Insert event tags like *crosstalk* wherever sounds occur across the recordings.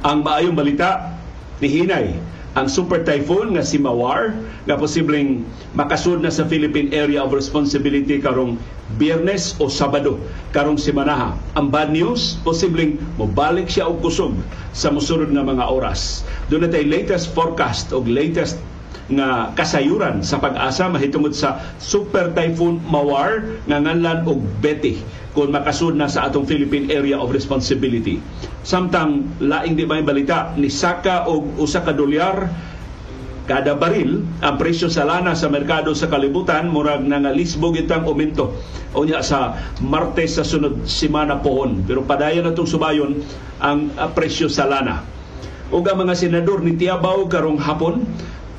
Ang maayong balita ni Hinay, ang super typhoon nga si Mawar nga posibleng makasud na sa Philippine Area of Responsibility karong Biyernes o Sabado karong semana. Ang bad news, posibleng mobalik siya og kusog sa mosunod nga mga oras. Doon na latest forecast o latest nga kasayuran sa pag-asa mahitungod sa Super Typhoon Mawar nga nganlan og Betty kung makasud na sa atong Philippine Area of Responsibility. Samtang laing di may balita ni Saka og usa ka dolyar kada baril ang presyo sa lana sa merkado sa kalibutan murag nangalisbog itang aumento. Unya sa Martes sa sunod semana pohon pero padayon natong subayon ang presyo sa lana. Ug mga senador ni Tiabaw karong hapon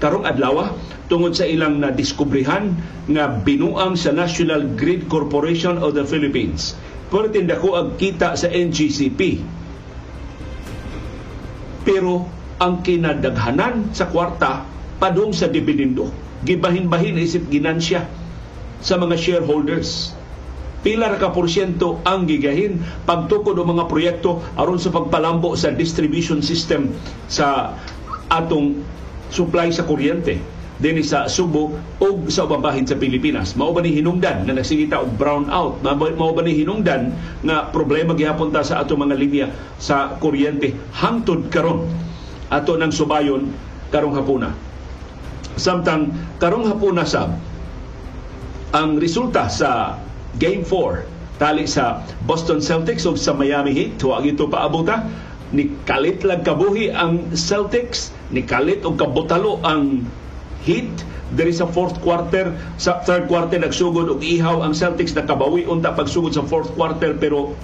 karong adlaw tungod sa ilang na diskubrihan nga binuang sa National Grid Corporation of the Philippines. Pertin dako ang kita sa NGCP. Pero ang kinadaghanan sa kwarta padung sa dividendo. Gibahin-bahin isip ginansya sa mga shareholders. Pila ra ka porsyento ang gigahin pagtukod o mga proyekto aron sa pagpalambo sa distribution system sa atong supply sa kuryente din sa Subo o sa ubang bahin sa Pilipinas. Mao ba ni hinungdan na nagsigita og brown out? Mao ba ni hinungdan nga problema gihapon ta sa ato mga linya sa kuryente hangtod karon ato nang subayon karong hapuna. Samtang karong hapuna sab ang resulta sa Game 4 tali sa Boston Celtics ug sa Miami Heat tuwa ito paabuta ni kalit lang kabuhi ang Celtics ni kalit og kabutalo ang Heat diri sa fourth quarter sa third quarter nagsugod og ihaw ang Celtics. Nakabawi unta pagsugod sa fourth quarter pero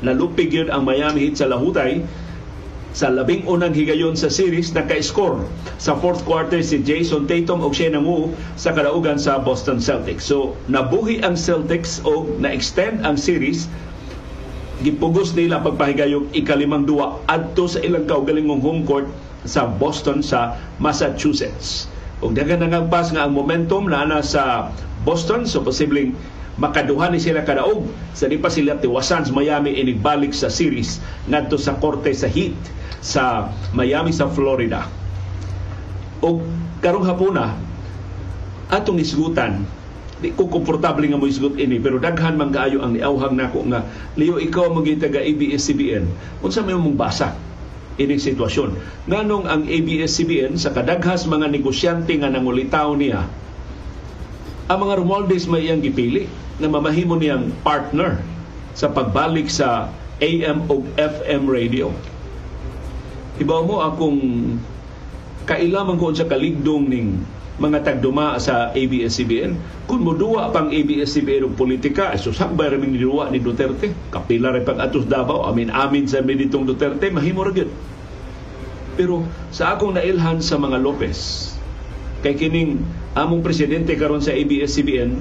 nalupig yun ang Miami Heat sa lahutay. Sa labing unang higayon sa series naka-score. Sa fourth quarter si Jason Tatum og siya nangu sa kadaugan sa Boston Celtics. So nabuhi ang Celtics o na-extend ang series. Gipugos nila pagpahigayong ikalimang duwa adto sa ilang kaugalingong home court sa Boston sa Massachusetts. Ug dagan nga pas nga ang momentum na na sa Boston so posibleng makaduha ni sila kadaog sa di pa sila tiwasan sa Miami inigbalik sa series ngadto sa korte sa Heat sa Miami sa Florida. O karong hapuna atong isgutan di ko komportable nga mo isgot ini pero daghan man kaayo ang niawhag nako nga liyo ikaw mo taga ABS-CBN unsa may mong basa ining sitwasyon nganong ang ABS-CBN sa kadaghas mga negosyante nga nangulitaw niya ang mga Romualdez may iyang gipili na mamahimo niyang partner sa pagbalik sa AM o FM radio. Ibaw mo akong kailaman ko sa kaligdong ning mga tagduma sa ABS-CBN. Kung moduwa pang ABS-CBN og politika, susakbay raming niduwa ni Duterte. Kapila rin pang atos Davao, amin-amin sa meditong Duterte, mahimo ra Pero sa akong nailhan sa mga Lopez, kay kining among presidente karon sa ABS-CBN,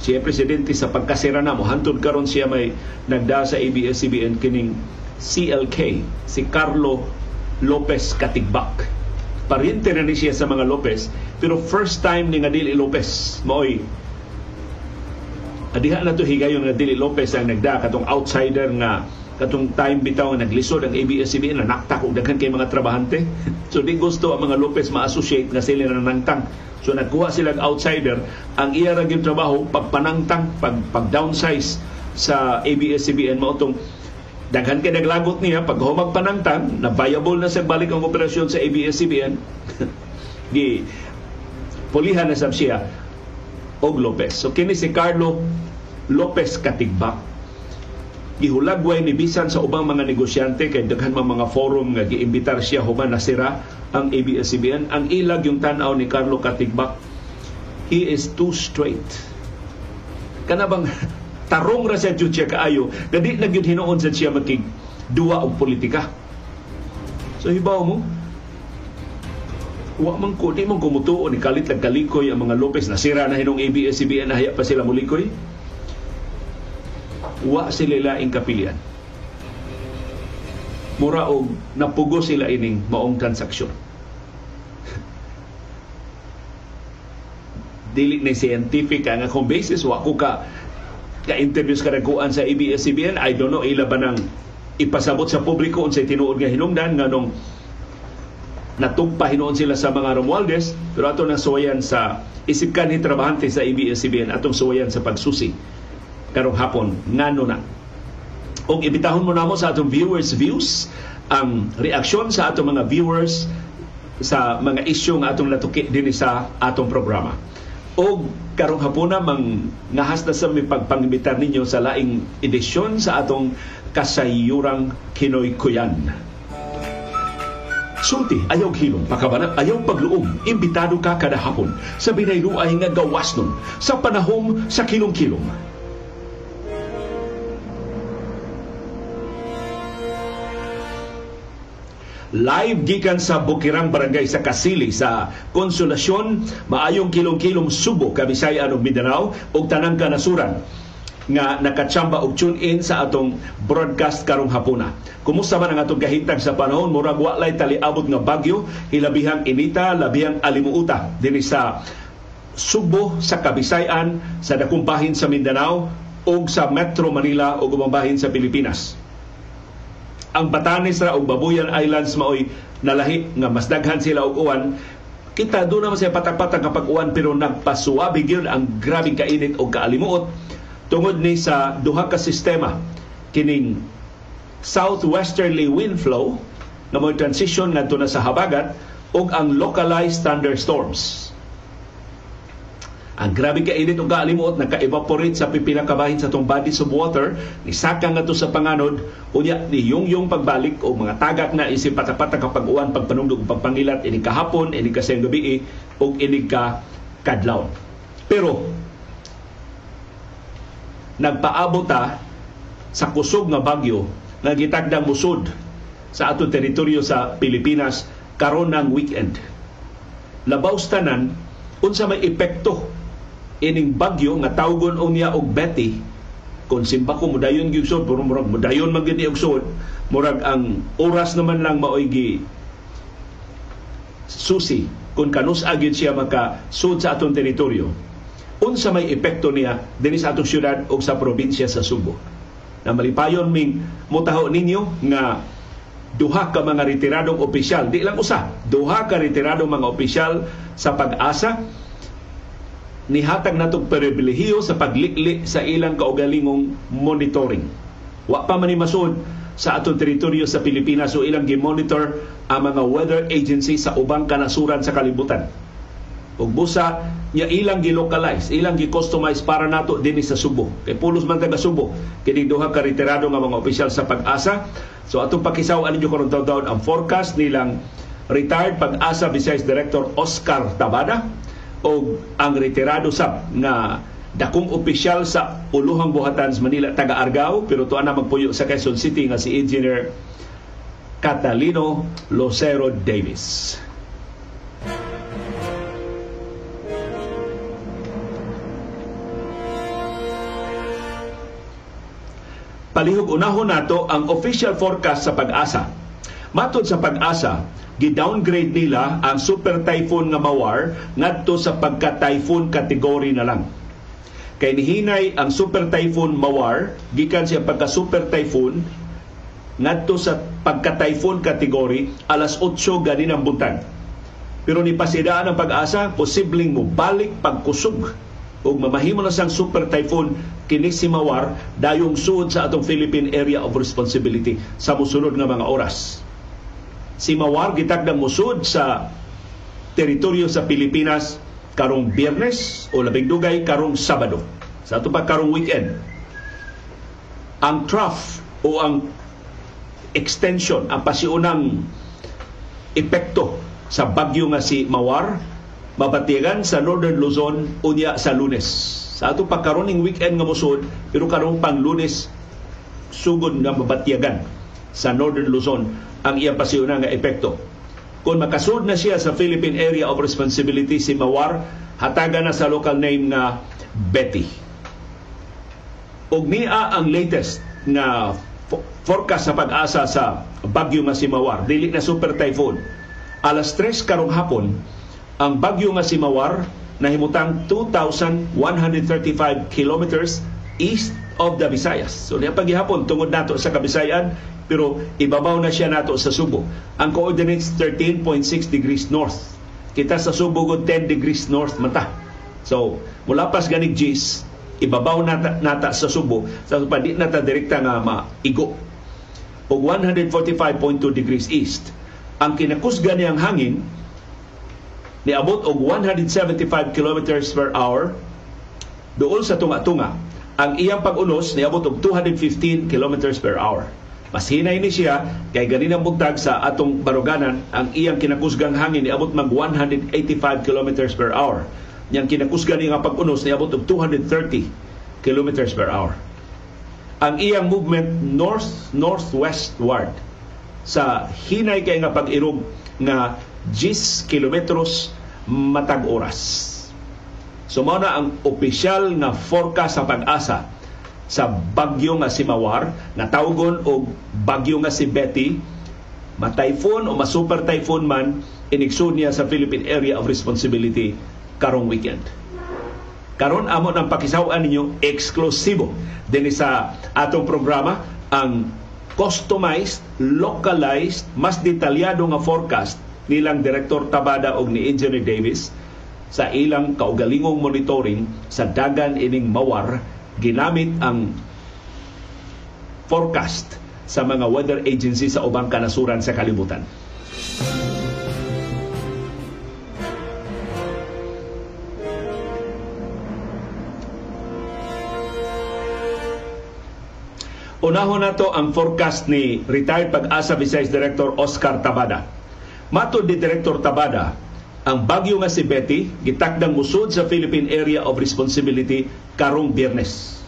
siya presidente sa pagkasira na mo, hantod karon siya may nagda sa ABS-CBN kining CLK, si Carlo Lopez Katigbak pariente na siya sa mga Lopez pero first time ni nga Dili Lopez maoy adiha na to higayon nga Dili Lopez ang nagda katong outsider nga katong time bitaw nga naglisod ang ABS-CBN na naktak og daghan kay mga trabahante. *laughs* So di gusto ang mga Lopez ma-associate nga sila na nangtang. So nagkuha sila outsider. Ang iya ra trabaho pagpanangtang pag pag downsize sa ABS-CBN mao tong daghan kay naglagot niya pag humag panangtang na viable na sa balik ang operasyon sa ABS-CBN *laughs* gi pulihan na sab siya og Lopez. So kini si Carlo Lopez Katigbak gihulagway ni bisan sa ubang mga negosyante kay daghan man mga forum nga giimbitar siya human nasira ang ABS-CBN ang ilag yung tan-aw ni Carlo Katigbak he is too straight. Kana bang *laughs* tarong ra jud siya kaayo. Nga di na gyud hinuon sa siya makig duwa og politika. So hibaw mo wa man ko di man kumutuo ni kalit lang kalikoy ang mga Lopez. Nasira na hinong ABS-CBN haya pa sila mulikoy wa sila laing kapilian. Mura og napugo sila ining maong transaksyon. *laughs* Dili na scientific nga kung basis wa ko ka ka-interviews ka nagkuan sa ABS-CBN, I don't know, ila ba ng ipasabot sa publiko unsay tinuod nga hinungdan nganong natugpa hinuon sila sa mga Romualdez. Pero ato na suwayan sa isip ka ni trabahante sa ABS-CBN atong suwayan sa pagsusi karong hapon. Ngano na? Og ibitahon mo namo sa atong viewers views ang reaksyon sa atong mga viewers sa mga isyu nga atong natuki dinhi sa atong programa o karong hapuna mang ngahas na sa may pagpangibitar ninyo sa laing edisyon sa atong kasayurang Kinoy Kuyan. Sulti, ayaw hilom, pakabanat, ayaw pagluom, imbitado ka kada hapon sa binayruay nga gawas nun sa panahom sa kilong-kilong. Live gikan sa Bukirang Barangay sa Kasili sa Konsolasyon. Maayong kilong-kilong Subo Kabisayan ug Mindanao ug tanang kanasuran nga nakatsamba og tune in sa atong broadcast karong hapuna. Kumusta man ang atong kahintag sa panahon? Murag wa lay taliabot nga bagyo, hilabihang inita, labihang alimuuta dinhi sa Subo sa Kabisayan, sa dakong bahin sa Mindanao ug sa Metro Manila ug ubang bahin sa Pilipinas ang Batanes ra ug Babuyan Islands maoy nalahi nga mas daghan sila og uwan. Kita do naman siya patak-patak kapag uwan pero nagpasuwabi gyud ang grabing kainit o kaalimuot tungod ni sa duha ka sistema kining southwesterly wind flow na mo transition ngadto na sa habagat ug ang localized thunderstorms ang grabe ka init ug kaalimuot naka-evaporate sa pipila ka bahin sa tong bodies of water ni saka nga to sa panganod unya ni yung yung pagbalik o mga tagak na isip patapata kapag uwan pagpanungdog pagpangilat ini kahapon ini ka sayang gabi ug ini ka kadlaw pero nagpaabot ta sa kusog nga bagyo nga gitagdang musod sa ato teritoryo sa Pilipinas karon ng weekend. Labaw tanan unsa may epekto ining bagyo nga tawgon unya og Betty kung simba ko mudayon gyud pero murag mudayon man gyud og sud murag ang oras naman lang maoy gi susi kung kanus agid siya maka sud sa atong teritoryo. Unsa may epekto niya dinhi sa atong syudad o sa probinsya sa Subo? Na malipayon ming mutaho ninyo nga duha ka mga retiradong opisyal di lang usa duha ka retiradong mga opisyal sa pag-asa nihatag natong pribilehiyo sa paglikli sa ilang kaugalingong monitoring. Wa pa man masud sa atong teritoryo sa Pilipinas o ilang gi-monitor ang mga weather agency sa ubang kanasuran sa kalibutan. Ug busa niya ilang gi-localize, ilang gi-customize para nato dinhi sa Subo. Kay pulos man taga Subo, kini duha ka retirado nga mga opisyal sa pag-asa. So atong pakisaw ninyo karon taw ang forecast nilang retired pag-asa Vice Director Oscar Tabada o ang retirado sab nga dakong opisyal sa Uluhang Buhatan sa Manila taga Argao pero tuan na magpuyo sa Quezon City nga si Engineer Catalino Lucero Davis. Palihog unahon nato ang official forecast sa pag-asa. Matod sa pag-asa, gi-downgrade nila ang super typhoon nga Mawar ngadto sa pagka-typhoon category na lang. Kay nihinay ang super typhoon Mawar gikan siya pagka super typhoon ngadto sa pagka-typhoon category alas 8 ganin ang buntag. Pero ni pasidaan ang pag-asa, posibleng mo balik pagkusog ug mamahimo na sang super typhoon kini si Mawar dayong suod sa atong Philippine Area of Responsibility sa musunod nga mga oras si Mawar gitagdang musud sa teritoryo sa Pilipinas karong Biyernes o labing dugay karong Sabado. Sa ato pa karong weekend. Ang trough o ang extension, ang pasiunang epekto sa bagyo nga si Mawar mabatigan sa Northern Luzon unya sa Lunes. Sa ato pa karoning weekend nga musud pero karong pang Lunes sugod nga mabatiyagan sa Northern Luzon ang iyang pasiuna nga epekto. Kung makasud na siya sa Philippine Area of Responsibility si Mawar, hataga na sa local name nga Betty. Ug niya ang latest nga forecast sa pag-asa sa bagyo nga si Mawar, dili na super typhoon. Alas 3 karong hapon, ang bagyo nga si Mawar nahimutang 2,135 kilometers east of the Visayas. So niya paghihapon tungod nato sa Kabisayan, pero ibabaw na siya nato sa Subo. Ang coordinates 13.6 degrees north. Kita sa Subo gud 10 degrees north mata. So, mula pas ganig G's, ibabaw nata, nata sa Subo sa so, di nata direkta nga maigo. O 145.2 degrees east. Ang kinakusga niyang hangin niabot og 175 kilometers per hour doon sa tunga-tunga. Ang iyang pag-unos niabot og 215 kilometers per hour. Mas hinay ni siya kay ganinang bugtag sa atong baruganan ang iyang kinakusgang hangin niabot mag 185 kilometers per hour. Yang kinakusgan nga pag-unos niabot og 230 kilometers per hour. Ang iyang movement north northwestward sa hinay kay nga pag-irog nga 10 kilometros matag oras. So na ang opisyal nga forecast sa pag-asa sa bagyo nga si Mawar, natawgon og bagyo nga si Betty, ma-typhoon o ma-super typhoon man, inigsud niya sa Philippine Area of Responsibility karong weekend. Karon amo nang pakisawan ninyo eksklusibo dinhi sa atong programa ang customized, localized, mas detalyado nga forecast nilang Direktor Tabada og ni Engineer Davis sa ilang kaugalingong monitoring sa dagan ining mawar ginamit ang forecast sa mga weather agency sa ubang kanasuran sa kalibutan. Unahon nato ang forecast ni retired pag-asa Vice Director Oscar Tabada Matod ni Director Tabada, ang bagyo nga si Betty gitakdang musud sa Philippine Area of Responsibility karong Biyernes.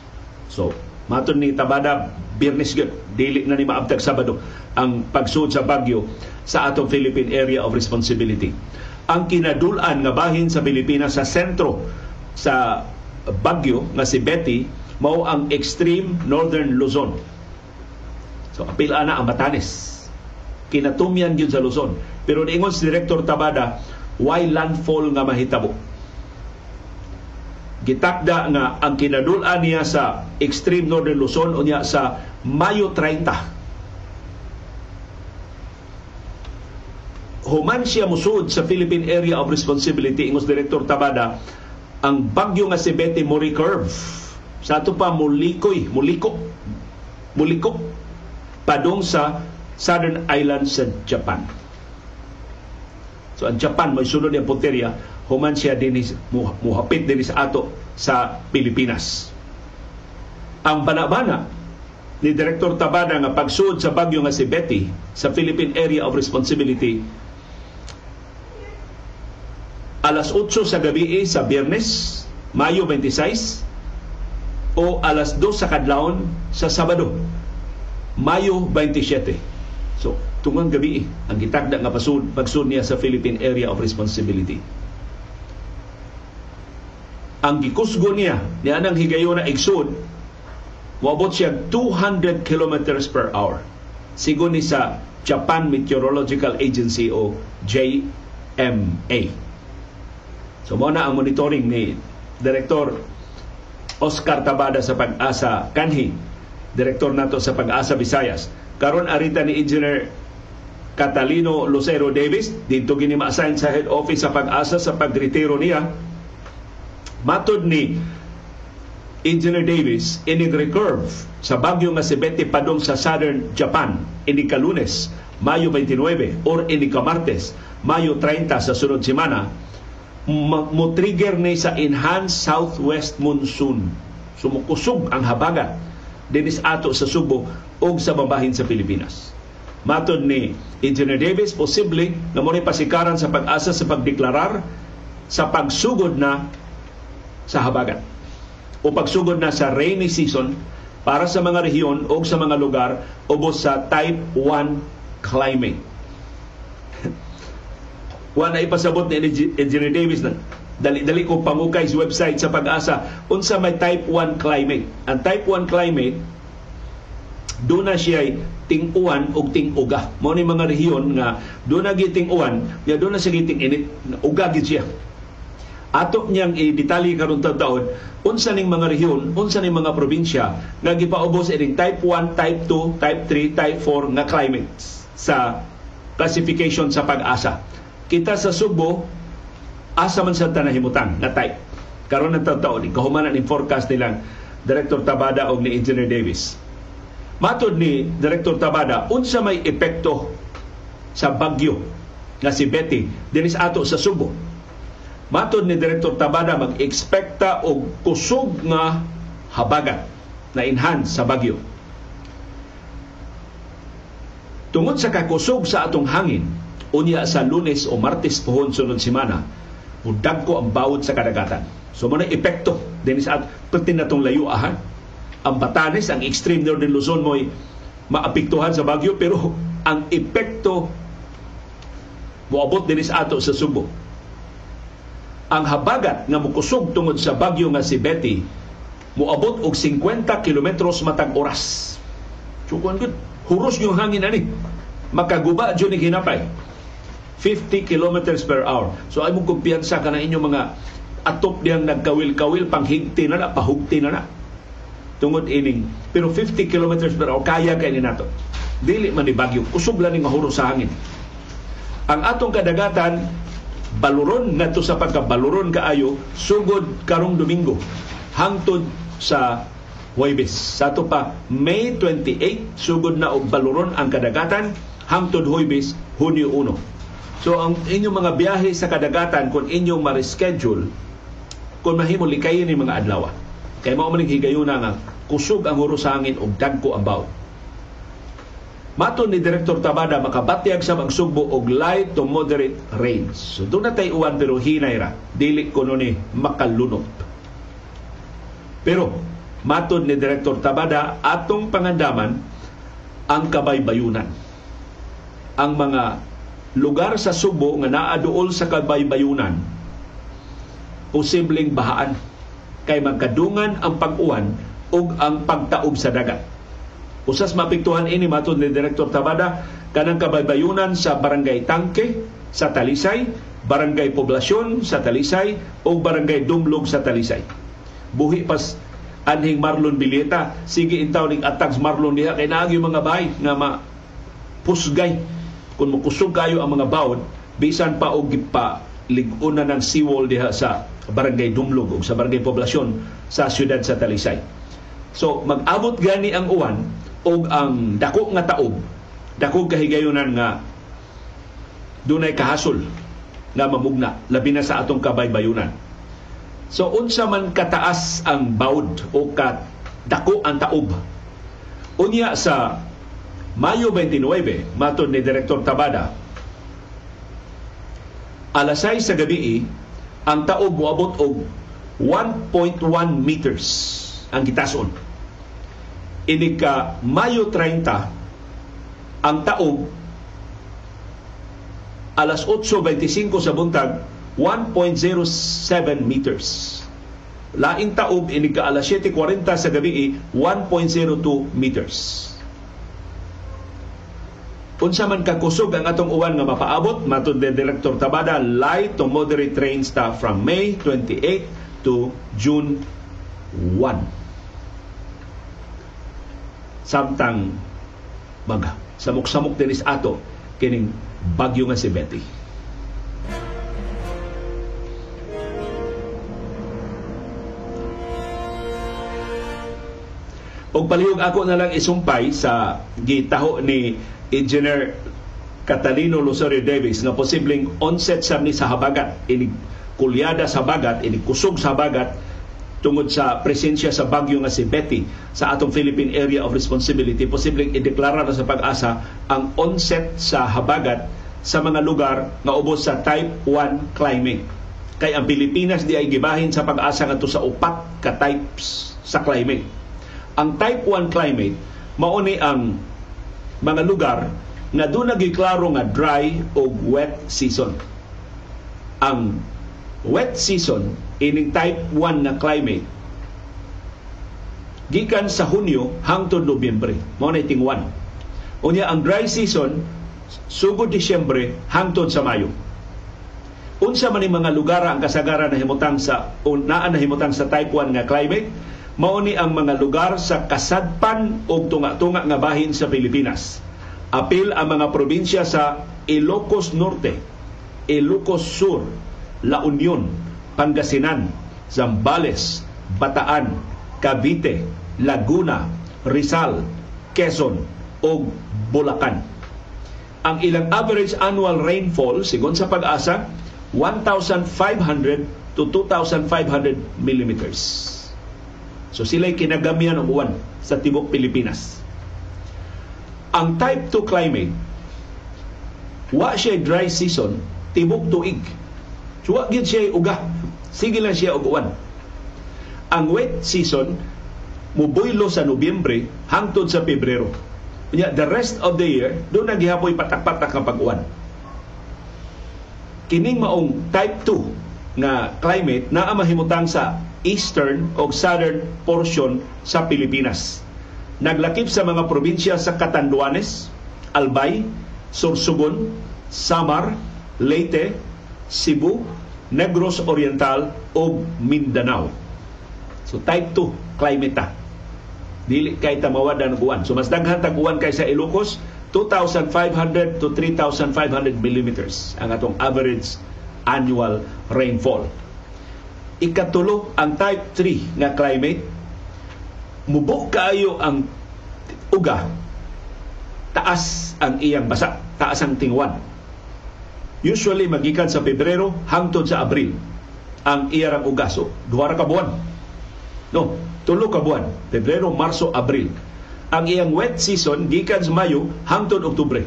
So, matod ni Tabada, Biyernes gyud, dili na ni maabtag Sabado ang pagsud sa bagyo sa atong Philippine Area of Responsibility. Ang kinadulan nga bahin sa Pilipinas sa sentro sa bagyo nga si Betty mao ang extreme northern Luzon. So apil ana ang Batanes. Kinatumyan gyud sa Luzon pero niingon si Director Tabada, why landfall nga mahitabo? Gitakda nga ang kinadul-an niya sa extreme northern Luzon unya sa Mayo 30. Human siya musud sa Philippine Area of Responsibility ingos Director Tabada ang bagyo nga si Betty Mori Curve sa ato pa mulikoy, muliko, muliko padung sa Southern Islands sa Japan. So ang Japan may sunod yung punteriya, human siya din muhapit din sa ato sa Pilipinas. Ang banabana ni Direktor Tabada nga pagsud sa bagyo nga si Betty sa Philippine Area of Responsibility alas 8 sa gabi sa Biyernes, Mayo 26 o alas 2 sa kadlawon sa Sabado, Mayo 27. So, tungang gabi ang gitagda nga pasud pagsud niya sa Philippine Area of Responsibility. Ang gikusgo niya ni anang higayon na igsud moabot siya 200 kilometers per hour. Sigon ni sa Japan Meteorological Agency o JMA. So mo na ang monitoring ni Direktor Oscar Tabada sa Pag-asa Kanhi, Direktor nato sa Pag-asa Visayas. Karon arita ni Engineer Catalino Lucero Davis dito gini ma-assign sa head office sa pag-asa sa pagretiro niya. Matod ni Engineer Davis inig recurve sa bagyo nga si Betty padong sa southern Japan ini kalunes Mayo 29 or ini kamartes Mayo 30 sa sunod semana. Mo trigger ni sa enhanced southwest monsoon. Sumukusog ang habagat. Dinis ato sa Subo o sa babahin sa Pilipinas Matod ni Engineer Davis, posible na mo pasikaran sa pag-asa sa pagdeklarar sa pagsugod na sa habagat o pagsugod na sa rainy season para sa mga rehiyon o sa mga lugar ubos sa type 1 climate. *laughs* Wa na ipasabot ni Engineer Davis na dali-dali ko pamukay sa website sa pag-asa unsa may type 1 climate. Ang type 1 climate doon na siya ting-uwan o ting-uga. Mao ni mga rehiyon nga doon na giting-uwan, ya doon na siya giting init, uga gid siya. ato niyang i-detalye karon taon unsa ning mga rehiyon, unsa ning mga probinsya nga gipaubos ining type 1, type 2, type 3, type 4 nga climates sa classification sa pag-asa. Kita sa Subo, asa man sa tanahimutang na type. Karon ng taon, kahumanan ng forecast nilang Director Tabada o ni Engineer Davis. Matod ni Director Tabada, unsa may epekto sa bagyo nga si Betty dinis ato sa Subo Matod ni Direktor Tabada mag-ekspekta og kusog nga habagat na enhance sa bagyo. Tungod sa kakusog sa atong hangin, unya sa lunes o martes pohon sunod semana, mudag ko ang bawod sa kadagatan. So mo epekto din sa at pertin natong layo ahan. Ang Batanes, ang extreme northern Luzon mo'y maapektuhan sa bagyo pero ang epekto moabot din sa ato sa Subo ang habagat nga mukusog tungod sa bagyo nga si Betty muabot og 50 kilometros matag oras. Chukon gud, huros yung hangin ani. Makaguba jud ni ginapay. 50 kilometers per hour. So ay mo kumpiyansa ka na inyong mga atop diyang nagkawil-kawil panghigti na na, pahugti na na. Tungod ining. Pero 50 kilometers per hour, kaya kay ni nato. Dili man ni bagyo. Kusog lang ni mahuro sa hangin. Ang atong kadagatan, baluron ngadto sa pagkabaluron kaayo sugod karong Domingo hangtod sa Huwebes. Sa to pa May 28 sugod na og baluron ang kadagatan hangtod Huwebes Hunyo 1. So ang inyong mga biyahe sa kadagatan kung inyong ma-reschedule kung mahimo likayin ni mga adlaw. Kay mao man higayuna nga kusog ang huro sa hangin og dagko ang bawd. Mato ni Direktor Tabada makabatyag sa magsugbo og light to moderate rains. So doon na tayo uwan pero hinay ra. Dili ko ni makalunop. Pero matod ni Direktor Tabada atong pangandaman ang kabaybayunan. Ang mga lugar sa Subo nga naa duol sa kabaybayunan posibleng bahaan kay magkadungan ang pag-uwan ug ang pagtaob sa dagat Usas mapiktuhan ini matod ni Direktor Tabada kanang kabaybayunan sa Barangay Tangke sa Talisay, Barangay Poblasyon sa Talisay o Barangay Dumlog sa Talisay. Buhi pas anhing Marlon Bilieta, sige intaw ning atags Marlon diha kay naag yung mga bahay nga ma pusgay kung mukusog kayo ang mga bawod bisan pa og pa liguna ng seawall diha sa Barangay Dumlog o sa Barangay Poblasyon sa siyudad sa Talisay. So mag-abot gani ang uwan og ang dako nga taob dako kahigayunan nga dunay kahasol nga mamugna labi na sa atong kabaybayunan so unsa man kataas ang bawd o ka dako ang taob unya sa Mayo 29 matod ni Direktor Tabada alas 6 sa gabi ang taob moabot og 1.1 meters ang gitason ini ka Mayo 30 ang taog alas 8.25 sa buntag 1.07 meters. Laing taog ini ka alas 7.40 sa gabi 1.02 meters. Unsa man kakusog ang atong uwan nga mapaabot matud ni Director Tabada light to moderate rain staff from May 28 to June 1 samtang mag samok-samok dinis ato kining bagyo nga si Betty. Og palihog ako na lang isumpay sa gitaho ni Engineer Catalino Losario Davis nga posibleng onset sa ni sa habagat ini kulyada sa bagat ini kusog sa bagat tungod sa presensya sa bagyo nga si Betty sa atong Philippine Area of Responsibility, posibleng ideklara na sa pag-asa ang onset sa habagat sa mga lugar nga ubos sa Type 1 climate. Kay ang Pilipinas di ay gibahin sa pag-asa ngadto sa upat ka types sa climate. Ang Type 1 climate mauni ang mga lugar nga doon nagiklaro nga dry o wet season. Ang wet season ining type 1 na climate gikan sa Hunyo hangtod Nobyembre. Mao na iting 1 unya ang dry season sugod Disyembre hangtod sa Mayo. Unsa man mga lugar ang kasagaran na himutang sa o naa na himutang sa type 1 nga climate mao ni ang mga lugar sa kasadpan og tunga-tunga nga bahin sa Pilipinas. Apil ang mga probinsya sa Ilocos Norte, Ilocos Sur, La Union, Pangasinan, Zambales, Bataan, Cavite, Laguna, Rizal, Quezon ug Bulacan. Ang ilang average annual rainfall sigon sa pag-asa 1,500 to 2,500 millimeters. So sila'y kinagamihan ng uwan sa tibok Pilipinas. Ang type 2 climate, wa siya dry season, tibok tuig. So wa gid siya uga. Sige lang siya og uwan. Ang wet season, mubuylo sa Nobyembre hangtod sa Pebrero. Kanya, the rest of the year, doon naghihapoy patak-patak ang pag-uwan kining maong type 2 nga climate naa mahimutang sa eastern o southern portion sa Pilipinas. Naglakip sa mga probinsya sa Catanduanes, Albay, Sorsogon, Samar, Leyte, Cebu, Negros Oriental o Mindanao. So type 2 climate ta. Dili kay tamawad ang uwan. So mas daghan tag uwan kaysa Ilocos, 2,500 to 3,500 millimeters ang atong average annual rainfall. Ikatulo, ang type 3 nga climate, mubo kaayo ang uga, taas ang iyang basa, taas ang tingwan. Usually, magikan sa Pebrero hangtod sa Abril ang iyang ugaso. Duwara ka buwan. No, tulo ka buwan. Pebrero, Marso, Abril ang iyang wet season gikan sa Mayo hangtod Oktubre.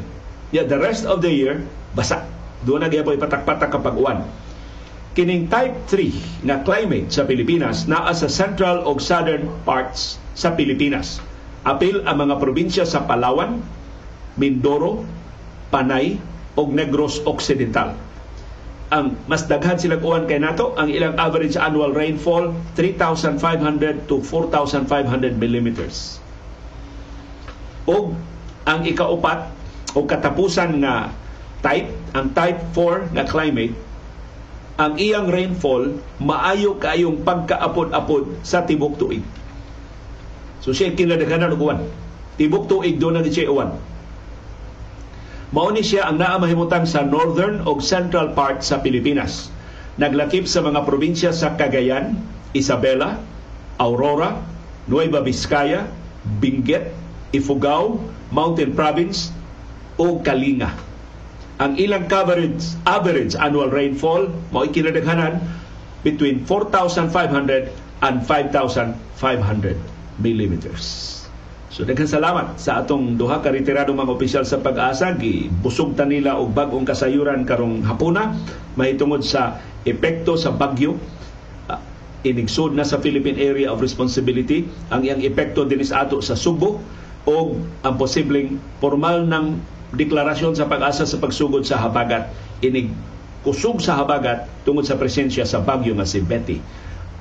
Yeah, the rest of the year basa. Doon na gyapon patak-patak kapag uwan. Kining type 3 nga climate sa Pilipinas naa sa central o southern parts sa Pilipinas. Apil ang mga probinsya sa Palawan, Mindoro, Panay ug Negros Occidental. Ang mas daghan sila uwan kay nato, ang ilang average annual rainfall 3,500 to 4,500 millimeters o ang ikaupat o katapusan nga type, ang type 4 nga climate, ang iyang rainfall maayo kayong pagkaapod-apod sa tibok tuig. So siya kinadaghanan og uwan. Tibok tuig do na siya uwan. Mao ni siya ang naa mahimutang sa northern o central part sa Pilipinas. Naglakip sa mga probinsya sa Cagayan, Isabela, Aurora, Nueva Vizcaya, Benguet, Ifugao, Mountain Province o Kalinga. Ang ilang coverage, average annual rainfall mao kinadaghanan between 4,500 and 5,500 millimeters. So daghang salamat sa atong duha ka retiradong mga opisyal sa pag-asa. Gibusog ta nila og bag-ong kasayuran karong hapuna. Mahitungod sa epekto sa bagyo. Uh, inigsod na sa Philippine Area of Responsibility ang iyang epekto dinis ato sa Subo. O ang posibleng formal ng deklarasyon sa pag-asa sa pagsugod sa habagat inig kusog sa habagat tungod sa presensya sa bagyo nga si Betty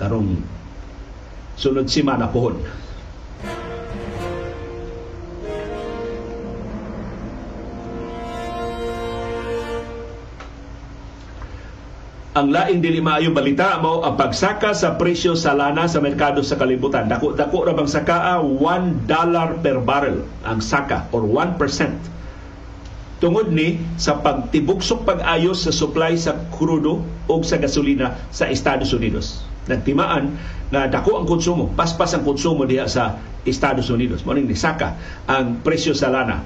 karong sunod simana pohon. ang lain dili maayo balita mo ang pagsaka sa presyo sa lana sa merkado sa kalibutan. Dako dako ra bang saka 1 dollar per barrel ang saka or 1%. Tungod ni sa pagtibuksok pag-ayos sa supply sa krudo o sa gasolina sa Estados Unidos. Nagtimaan na dako ang konsumo, paspas ang konsumo diha sa Estados Unidos. Mo ni saka ang presyo sa lana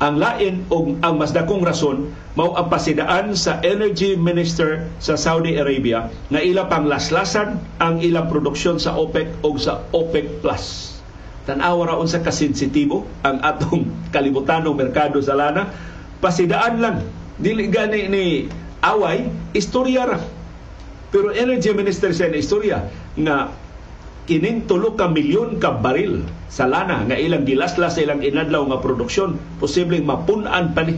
ang lain o ang mas dakong rason mao ang pasidaan sa energy minister sa Saudi Arabia nga ila pang laslasan ang ilang produksyon sa OPEC o sa OPEC Plus. Tanawa ra unsa ka sensitibo ang atong kalibutanong merkado sa lana, pasidaan lang dili gani ni away istorya ra. Pero energy minister sa istorya nga kining tulo ka milyon ka baril sa lana nga ilang gilaslas sa ilang inadlaw nga produksyon posibleng mapun-an pa ni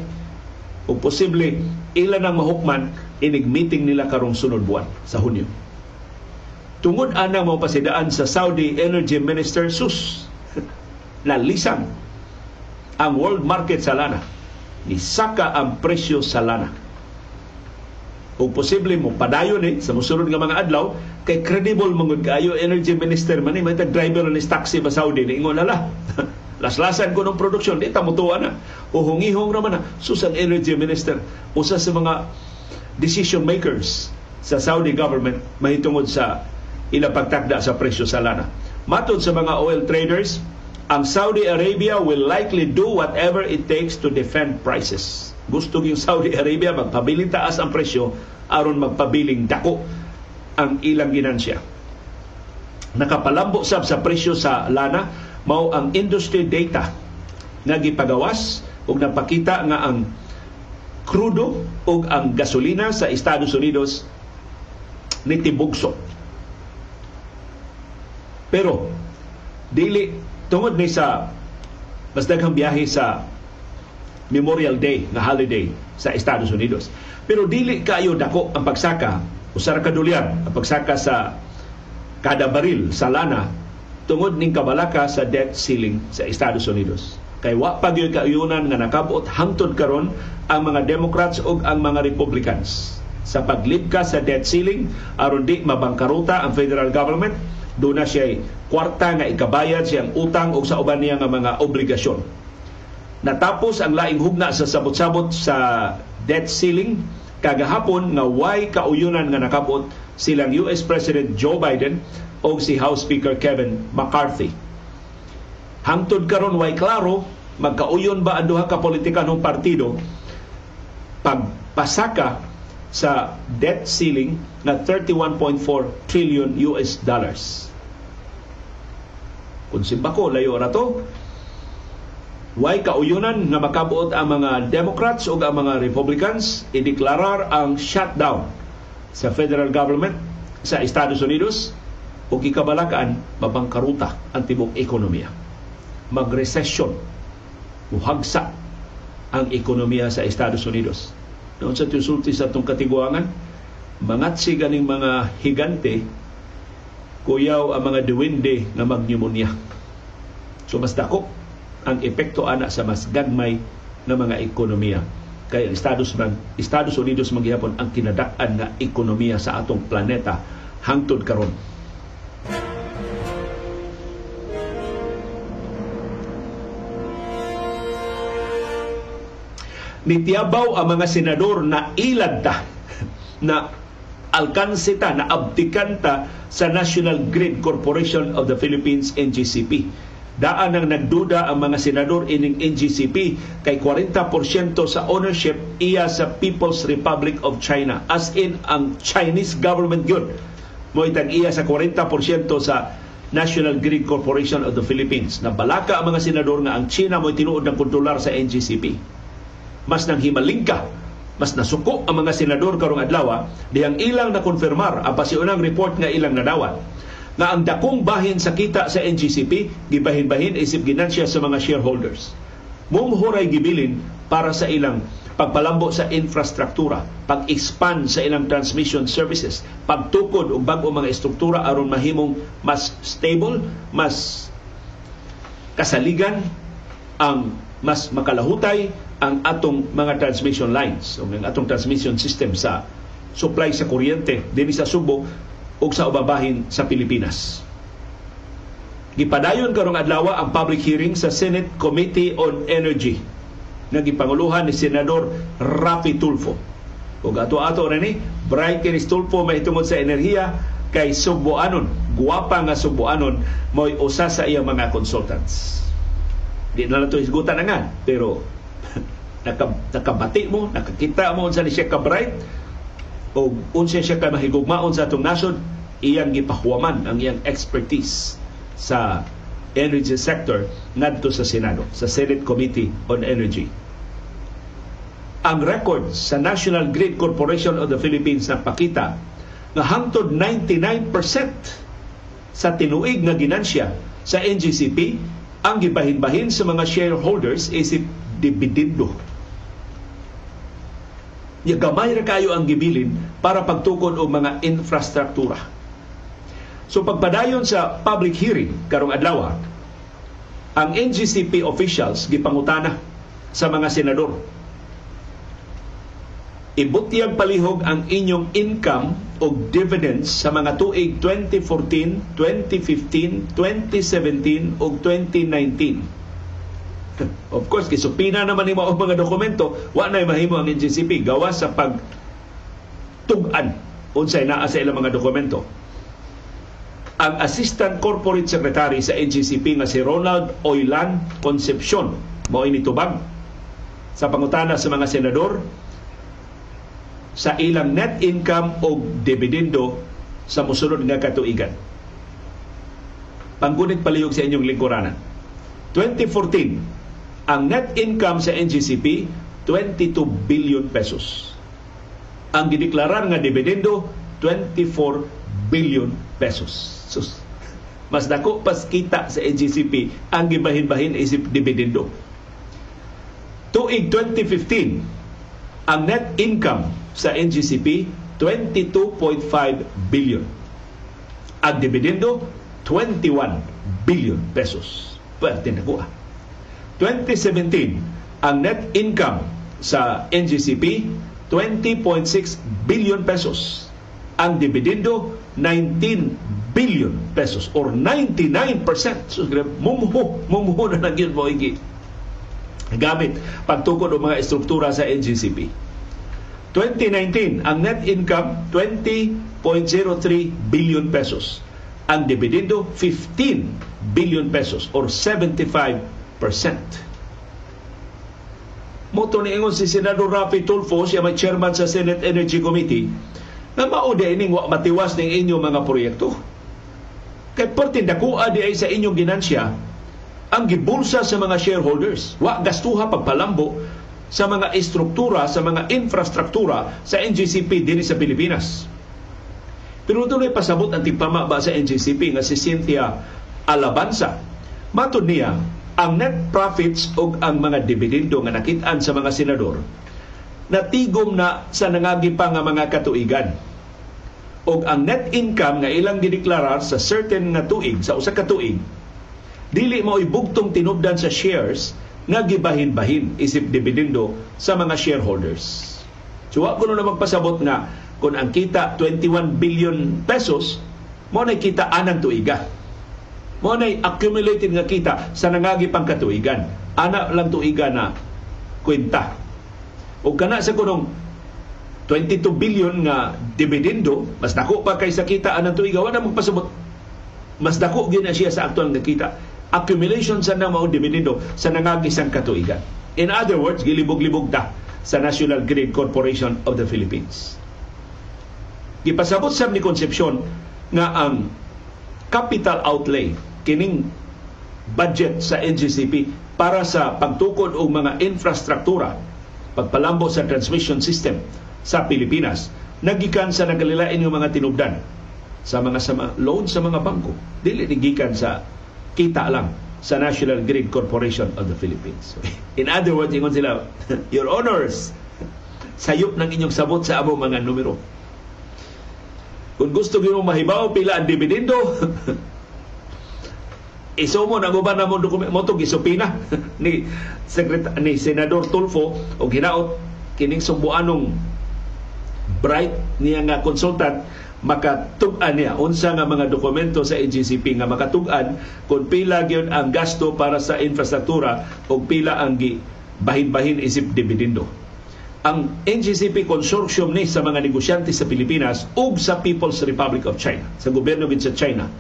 o posible ilan ang mahukman inig meeting nila karong sunod buwan sa Hunyo. Tungod ana mo pasidaan sa Saudi Energy Minister Sus *laughs* na lisang ang world market sa lana ni saka ang presyo sa lana. o posible mo padayon eh sa musunod nga mga adlaw kay credible mangud kaayo energy minister man eh may driver ni taxi ba Saudi ni ingon ala *laughs* laslasan ko ng produksyon di ta mutuwa na uhong-ihong naman na susan energy minister usa sa mga decision makers sa Saudi government mahitungod sa ila pagtakda sa presyo sa lana. Matod sa mga oil traders ang Saudi Arabia will likely do whatever it takes to defend prices gusto yung Saudi Arabia magpabiling taas ang presyo aron magpabiling dako ang ilang ginansya. Nakapalambo sab sa presyo sa lana mao ang industry data nga gipagawas ug napakita nga ang krudo ug ang gasolina sa Estados Unidos nitibugso. Pero dili tungod ni sa mas daghang biyahe sa Memorial Day nga holiday sa Estados Unidos. Pero dili kayo dako ang pagsaka usara ka dulyan ang pagsaka sa kada baril sa lana tungod ning kabalaka sa debt ceiling sa Estados Unidos. Kay wa pa gyud kaayunan nga nakabot hangtod karon ang mga Democrats ug ang mga Republicans sa paglibka sa debt ceiling aron di mabangkaruta ang federal government do na siya kwarta nga ikabayad siyang utang ug sa uban niya nga mga obligasyon Natapos ang laing hugna sa sabot-sabot sa debt ceiling kagahapon nga way kauyunan nga nakabot silang US President Joe Biden o si House Speaker Kevin McCarthy. Hangtod karon way klaro magkauyon ba ang duha ka politikanong partido pagpasaka sa debt ceiling na 31.4 trillion US dollars. Kung simbako, layo ra to, Way kauyunan nga makabuot ang mga Democrats o ang mga Republicans ideklarar ang shutdown sa federal government sa Estados Unidos o gikabalakaan mabangkaruta ang tibok ekonomiya. Mag-recession, muhagsa ang ekonomiya sa Estados Unidos. Noon sa tusulti sa itong katiguangan, mangat si ganing mga higante, kuyaw ang mga duwende nga magpneumonia. So mas dako ang epekto ana sa mas gagmay ng mga ekonomiya. Kaya Estados, man, Estados Unidos magyapon ang kinadak-an nga ekonomiya sa atong planeta hangtod karon. Nitiabaw ang mga senador na ilad ta *laughs* na alkanse ta na abdikanta sa National Grid Corporation of the Philippines NGCP Daan ang nagduda ang mga senador ining NGCP kay 40% sa ownership iya sa People's Republic of China. As in, ang Chinese government yun. Mo itang iya sa 40% sa National Grid Corporation of the Philippines. Na balaka ang mga senador nga ang China mo tinuod ng kontrolar sa NGCP. Mas nang himalingka mas nasuko ang mga senador karong adlaw dihang ilang na konfirmar ang pasiunang report nga ilang nadawat nga ang dakong bahin sa kita sa NGCP gibahin-bahin isip ginansya sa mga shareholders. Mumhuray gibilin para sa ilang pagpalambo sa infrastruktura, pag-expand sa ilang transmission services, pagtukod og bag-o mga estruktura aron mahimong mas stable, mas kasaligan ang mas makalahutay ang atong mga transmission lines o ang atong transmission system sa supply sa kuryente dinhi sa Subo ug sa ubabahin sa Pilipinas. Gipadayon karong adlaw ang public hearing sa Senate Committee on Energy nga gipanguluhan ni Senador Rafi Tulfo. Ug ato-ato ra ni Bright kini Tulfo mahitungod sa enerhiya kay Subuanon, guwapa nga Subuanon mo'y usa sa iyang mga consultants. Di na lang ito isgutan na nga, pero nakabati mo, nakakita mo unsa ni siya ka bright, o unsa siya ka mahigugmaon sa atong nasod iyang gipahuwaman ang iyang expertise sa energy sector ngadto sa Senado sa Senate Committee on Energy. Ang record sa National Grid Corporation of the Philippines na pakita nga hangtod 99% sa tinuig nga ginansya sa NGCP ang gibahin-bahin sa mga shareholders isip dividendo gamay ra kayo ang gibilin para pagtukod og mga infrastruktura. So pagpadayon sa public hearing karong adlaw, ang NGCP officials gipangutana sa mga senador ibutyag palihog ang inyong income o dividends sa mga tuig 2014, 2015, 2017 o 2019. Of course, kisupina naman ni mga mga dokumento, wa na mahimo ang NGCP gawa sa pag tugan unsay naa sa ilang mga dokumento. Ang Assistant Corporate Secretary sa NGCP nga si Ronald Oylan Concepcion mao ini tubag sa pangutana sa mga senador sa ilang net income o dividendo sa musunod nga katuigan. Panggunit palihog sa inyong lingkuranan. 2014, ang net income sa NGCP 22 billion pesos. Ang gideklarar nga dividendo 24 billion pesos. Sus. Mas dako pas kita sa NGCP ang gibahin-bahin isip dividendo. Tuig 2015, ang net income sa NGCP 22.5 billion. Ang dividendo 21 billion pesos. Pwerte na ko 2017, ang net income sa NGCP 20.6 billion pesos. Ang dividendo 19 billion pesos or 99%. So, mumuho, mumuho na lang yun mo gamit pagtukod ng mga estruktura sa NGCP. 2019, ang net income 20.03 billion pesos. Ang dividendo 15 billion pesos or 75%. Moto ni ingon si Senador Rapi Tulfo, siya may chairman sa Senate Energy Committee, na mauda ining wa matiwas ning inyong mga proyekto. Kay pertin dakuha di ay sa inyong ginansya ang gibulsa sa mga shareholders. Wa gastuha pagpalambo sa mga istruktura, sa mga infrastruktura sa NGCP din sa Pilipinas. Pero doon ay pasabot ang tigpama ba sa NGCP nga si Cynthia Alabanza. Matod niya, ang net profits o ang mga dividendo nga nakitaan sa mga senador natigom na sa nangagi pa nga mga katuigan o ang net income nga ilang gideklarar sa certain nga tuig sa usa ka tuig dili mo ibugtong tinubdan sa shares nga gibahin-bahin isip dividendo sa mga shareholders. So wa ko na magpasabot nga kung ang kita 21 billion pesos mo na kita anang tuiga. Mo na accumulated nga kita sa nangagi pang katuigan. Ana lang tuiga na kwenta. O kana sa kunong 22 billion nga dividendo, mas dako pa kaysa kita anang tuiga, wala magpasabot. Mas dako gyud siya sa aktual nga kita accumulation sa na mao dividendo sa nangagisang katuigan. In other words, gilibog-libog ta sa National Grid Corporation of the Philippines. Gipasabot sa ni Concepcion nga ang capital outlay kining budget sa NGCP para sa pagtukod og mga infrastruktura pagpalambo sa transmission system sa Pilipinas nagikan sa nagalilain ng mga tinubdan sa mga sama, loan sa mga bangko dili gikan sa kita lang sa National Grid Corporation of the Philippines. *laughs* In other words, ingon sila, *laughs* Your Honors, sayop ng inyong sabot sa amo mga numero. Kung gusto nyo mahibaw pila ang dividendo, *laughs* isumo na uban na mo dokumento mo gisupina *laughs* ni sekret ni senador Tulfo o ginaot kining sumbuanong bright niya nga consultant makatug-an niya unsa nga mga dokumento sa NGCP nga makatug-an kung pila gyud ang gasto para sa infrastruktura o pila ang bahin-bahin isip dividendo. Ang NGCP consortium ni sa mga negosyante sa Pilipinas ug sa People's Republic of China, sa gobyerno gid sa China.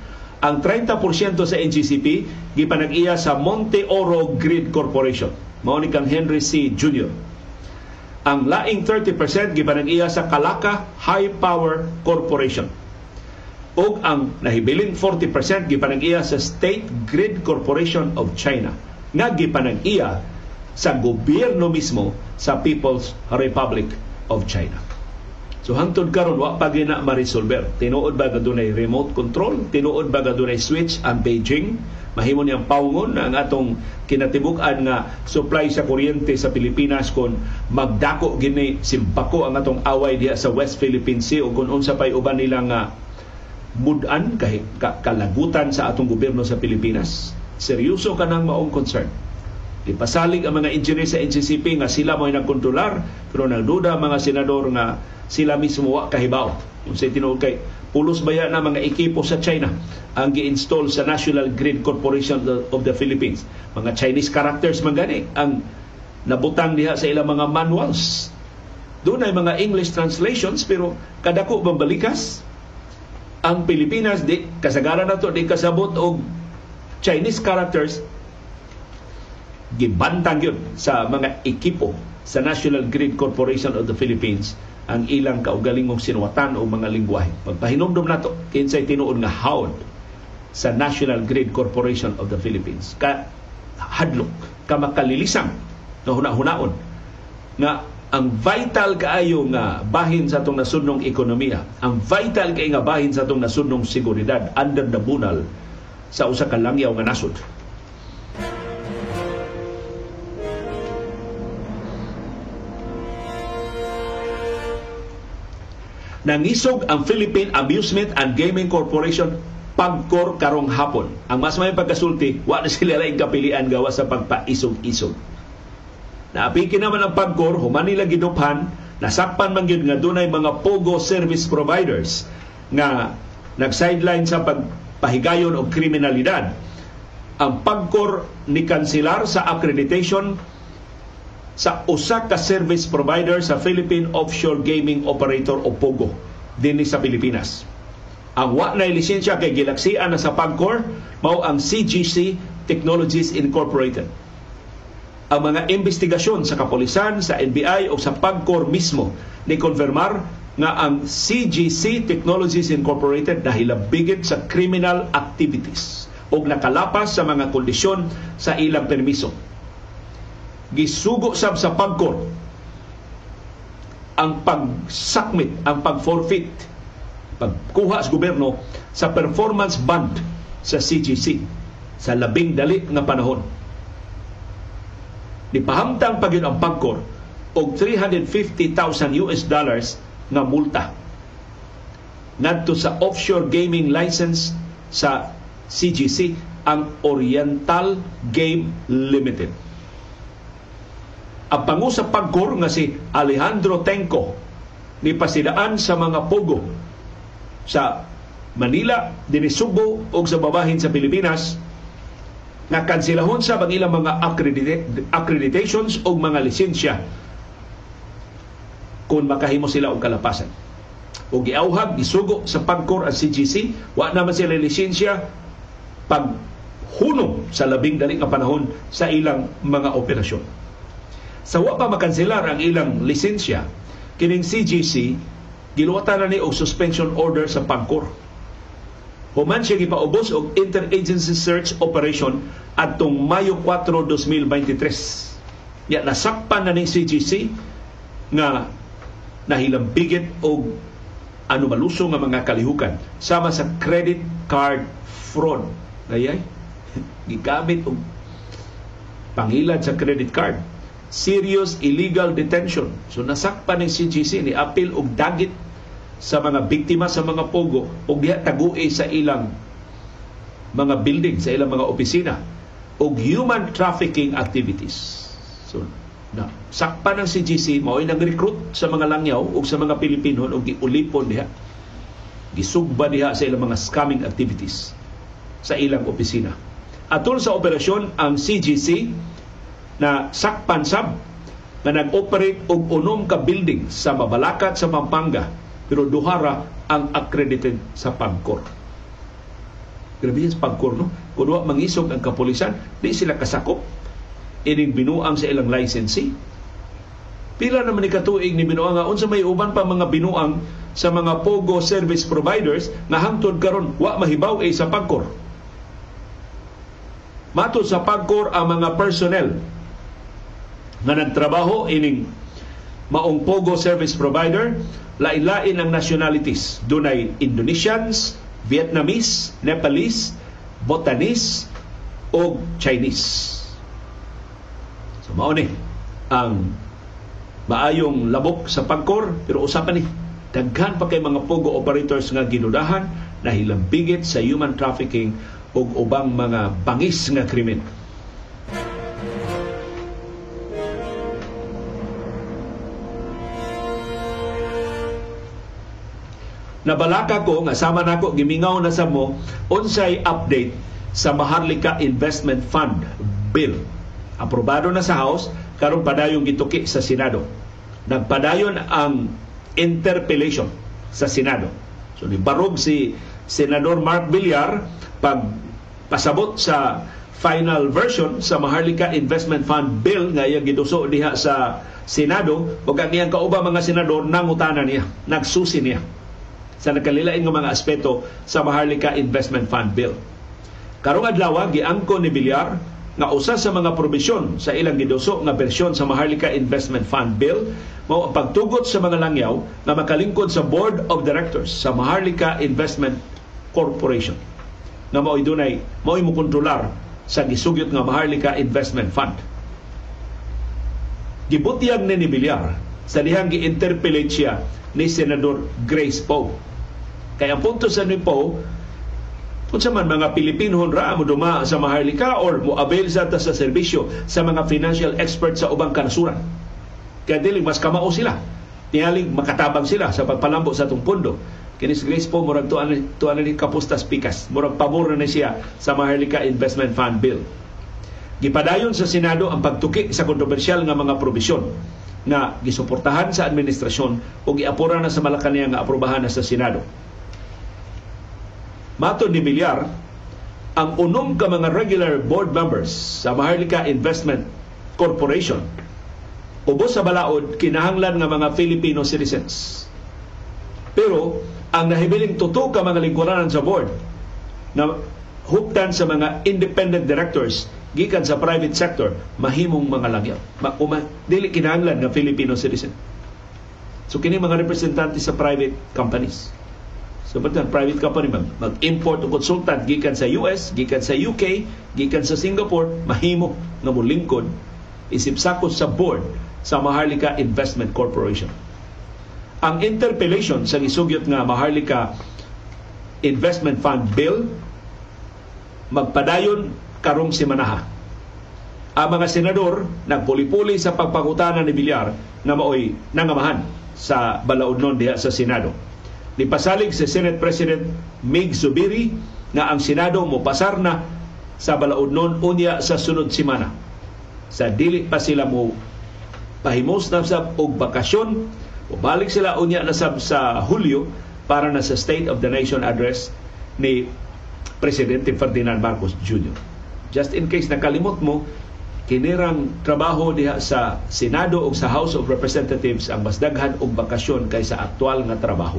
Ang 30% sa NGCP gipanag-iya sa Monte Oro Grid Corporation. Mao ni kang Henry C. Jr ang laing 30% gipanag-iya sa Kalaka High Power Corporation. Ug ang nahibiling 40% gipanag-iya sa State Grid Corporation of China nga gipanag-iya sa gobyerno mismo sa People's Republic of China. So hangtod karon wa pa gina ma-resolver. Tinuod ba dunay remote control? Tinuod ba dunay switch ang Beijing? mahimo niyang paungon ang atong kinatibuk-an nga supply sa kuryente sa Pilipinas kon magdako gini simpako ang atong away diha sa West Philippine Sea o kung unsa pay uban nila nga mudan kay kalagutan sa atong gobyerno sa Pilipinas seryoso ka nang maong concern Ipasalig ang mga engineer sa NCCP nga sila mo nagkontrolar pero nagduda mga senador nga sila mismo wa kahibaw. Yung sa tinuod kay pulos baya na mga ekipo sa China ang gi-install sa National Grid Corporation of the Philippines. Mga Chinese characters man gani ang nabutang diha sa ilang mga manuals. Doon ay mga English translations pero kadako bambalikas ang Pilipinas di kasagaran nato di kasabot og Chinese characters gibantang yun sa mga ekipo sa National Grid Corporation of the Philippines ang ilang kaugalingong sinuwatan o mga lingwahe. Pagpahinumdum nato kinsay tinuod nga HOUD sa National Grid Corporation of the Philippines. Ka hadlok, ka makalilisang na hunahunaon nga ang vital kaayo nga bahin sa atong nasudnong ekonomiya, ang vital kay nga bahin sa atong nasudnong seguridad under the bunal sa usa ka langyaw nga nasod Nangisog ang Philippine Amusement and Gaming Corporation pagkor karong hapon. Ang mas may pagkasulti, wa na sila lang kapilian gawa sa pagpaisog-isog. Naapiki naman ang pagkor, human nila ginuphan, nasakpan man yun nga dunay mga pogo service providers nga nag-sideline sa pagpahigayon og kriminalidad. Ang pagkor ni kansilar sa accreditation sa usa ka service provider sa Philippine Offshore Gaming Operator o POGO dinhi sa Pilipinas. Ang wa na lisensya kay gilaksian na sa PAGCOR mao ang CGC Technologies Incorporated. Ang mga investigasyon sa kapulisan, sa NBI o sa PAGCOR mismo ni konfirmar nga ang CGC Technologies Incorporated nahilabigit sa criminal activities o nakalapas sa mga kondisyon sa ilang permiso gisugo sab sa pagkor ang pagsakmit, ang pag-forfeit, pagkuha sa gobyerno sa performance bond sa CGC sa labing dali nga panahon. Nipahamtang pa ang pagkor og 350,000 US dollars nga multa. Ngadto sa offshore gaming license sa CGC ang Oriental Game Limited ang pangusap pagkor nga si Alejandro Tenco ni pasidaan sa mga pogo sa Manila, dinhi Subo ug sa babahin sa Pilipinas nga kansilahon sa bang ilang mga accreditations o mga lisensya kung makahimo sila og kalapasan. O giauhag, gisugo sa pagkor ang CGC, wa naman sila lisensya pag hunong sa labing dali nga panahon sa ilang mga operasyon. Sa wa pa makanselar ang ilang lisensya, kining CGC giluwatan na ni og suspension order sa pagkor. Human siya gipaubos og interagency search operation adtong Mayo 4, 2023. Ya nasakpan na ni CGC nga nahilambigit og ano maluso nga mga kalihukan sama sa credit card fraud. Ayay, *laughs* gigamit og pangilad sa credit card serious illegal detention. So nasakpan ng CGC ni apil og dagit sa mga biktima sa mga pogo og diha tagui sa ilang mga building, sa ilang mga opisina og human trafficking activities. So na sakpan ng CGC mao nang recruit sa mga langyaw ug sa mga Pilipino og giulipon diha. Gisugba diha sa ilang mga scamming activities sa ilang opisina. Atol sa operasyon ang CGC na sakpan sab na nag-operate og unom ka building sa Mabalacat sa Pampanga pero duhara ang accredited sa Pagcor. Grabe sa Pagcor, no? Kung wa mangisog ang kapulisan, di sila kasakop ining binuang sa ilang licensee. Pila naman ni katuig ni binuang nga unsa may uban pa mga binuang sa mga pogo service providers nga hangtod karon wa mahibaw ay sa Pagcor. Matod sa Pagcor ang mga personnel nga nagtrabaho ining maong Pogo service provider, lain-lain ang nationalities. Dunay Indonesians, Vietnamese, Nepalese, Bhutanese o Chinese. So mao ni ang maayong labok sa pagkor pero usapan ni daghan pa kay mga pogo operators nga ginudahan na hilambigit sa human trafficking ug ubang mga bangis nga krimen. Nabalaka ko nga sama nako gimingaw na sa mo unsay update sa Maharlika Investment Fund bill. Aprobado na sa House karon padayon gituki sa Senado. Nagpadayon ang interpellation sa Senado. So ni barog si Senador Mark Villar pag pasabot sa final version sa Maharlika Investment Fund Bill nga iyang giduso diha sa Senado ug ang iyang kauba mga senador nangutana niya, nagsusi niya sa nakalilain nga mga aspeto sa Maharlika Investment Fund Bill. Karong adlaw giangko ni Villar nga usa sa mga probisyon sa ilang giduso nga bersyon sa Maharlika Investment Fund Bill mao ang pagtugot sa mga langyaw nga makalingkod sa Board of Directors sa Maharlika Investment Corporation nga mao'y dunay mao'y mo kontrolar sa gisugyot nga Maharlika Investment Fund. Gibutyag ni ni Villar sa dihang gi-interpellate siya ni Senador Grace Poe. Kaya punto sa ni Poe, Unsa man mga Pilipino ra mo duma sa Maharlika or mo avail sa ta sa serbisyo sa mga financial experts sa ubang kanasuran. Kaya dili mas kamao sila. Tiyaling makatabang sila sa pagpalambo sa atong pundo. Kini si Grace po murag tuan tuan ni kapustas pikas. Murag pabor na siya sa Maharlika Investment Fund Bill. Gipadayon sa Senado ang pagtuki sa kontrobersyal nga mga probisyon na gisuportahan sa administrasyon o giapura na sa Malacanang nga aprobahan na sa Senado Mato ni Villar, ang unom ka mga regular board members sa Maharlika Investment Corporation ubos sa balaod kinahanglan nga mga Filipino citizens. Pero ang nahibiling tuto ka mga lingkuranan sa board na huptan sa mga independent directors gikan sa private sector mahimong mga langyaw. Ma, dili kinahanglan nga Filipino citizen. So kini mga representante sa private companies Batan private company mag, mag-import o consultant gikan sa US, gikan sa UK, gikan sa Singapore, mahimo nga molingkod isip sakot sa board sa Maharlika Investment Corporation. Ang interpellation sa gisugyot nga Maharlika Investment Fund Bill magpadayon karong simanaha. Ang mga senador nagpuli-puli sa pagpangutana ni Villar na maoy nangamahan sa balaod diha sa Senado Nipasalig si Senate President Mig Zubiri na ang Senado mo pasar na sa balaod unya sa sunod simana. Sa dili pa sila mo pahimos na sa og bakasyon, balik sila unya na sab sa Hulyo para na sa State of the Nation address ni Presidente Ferdinand Marcos Jr. Just in case nakalimot mo, kinirang trabaho diha sa Senado o sa House of Representatives ang mas daghan og bakasyon kaysa aktual nga trabaho.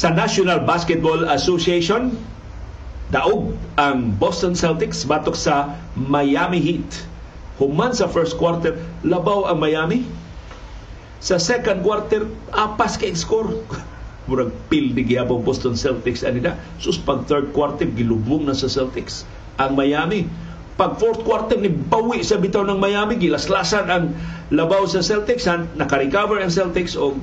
Sa National Basketball Association daog ang Boston Celtics batok sa Miami Heat. Human sa first quarter, labaw ang Miami. Sa second quarter, apas kay score. *laughs* Murag pil ni giyabong Boston Celtics anida. Sus pag third quarter gilubong na sa Celtics ang Miami. Pag fourth quarter ni bawi sa bitaw ng Miami, gilaslasan ang labaw sa Celtics, naka-recover ang Celtics og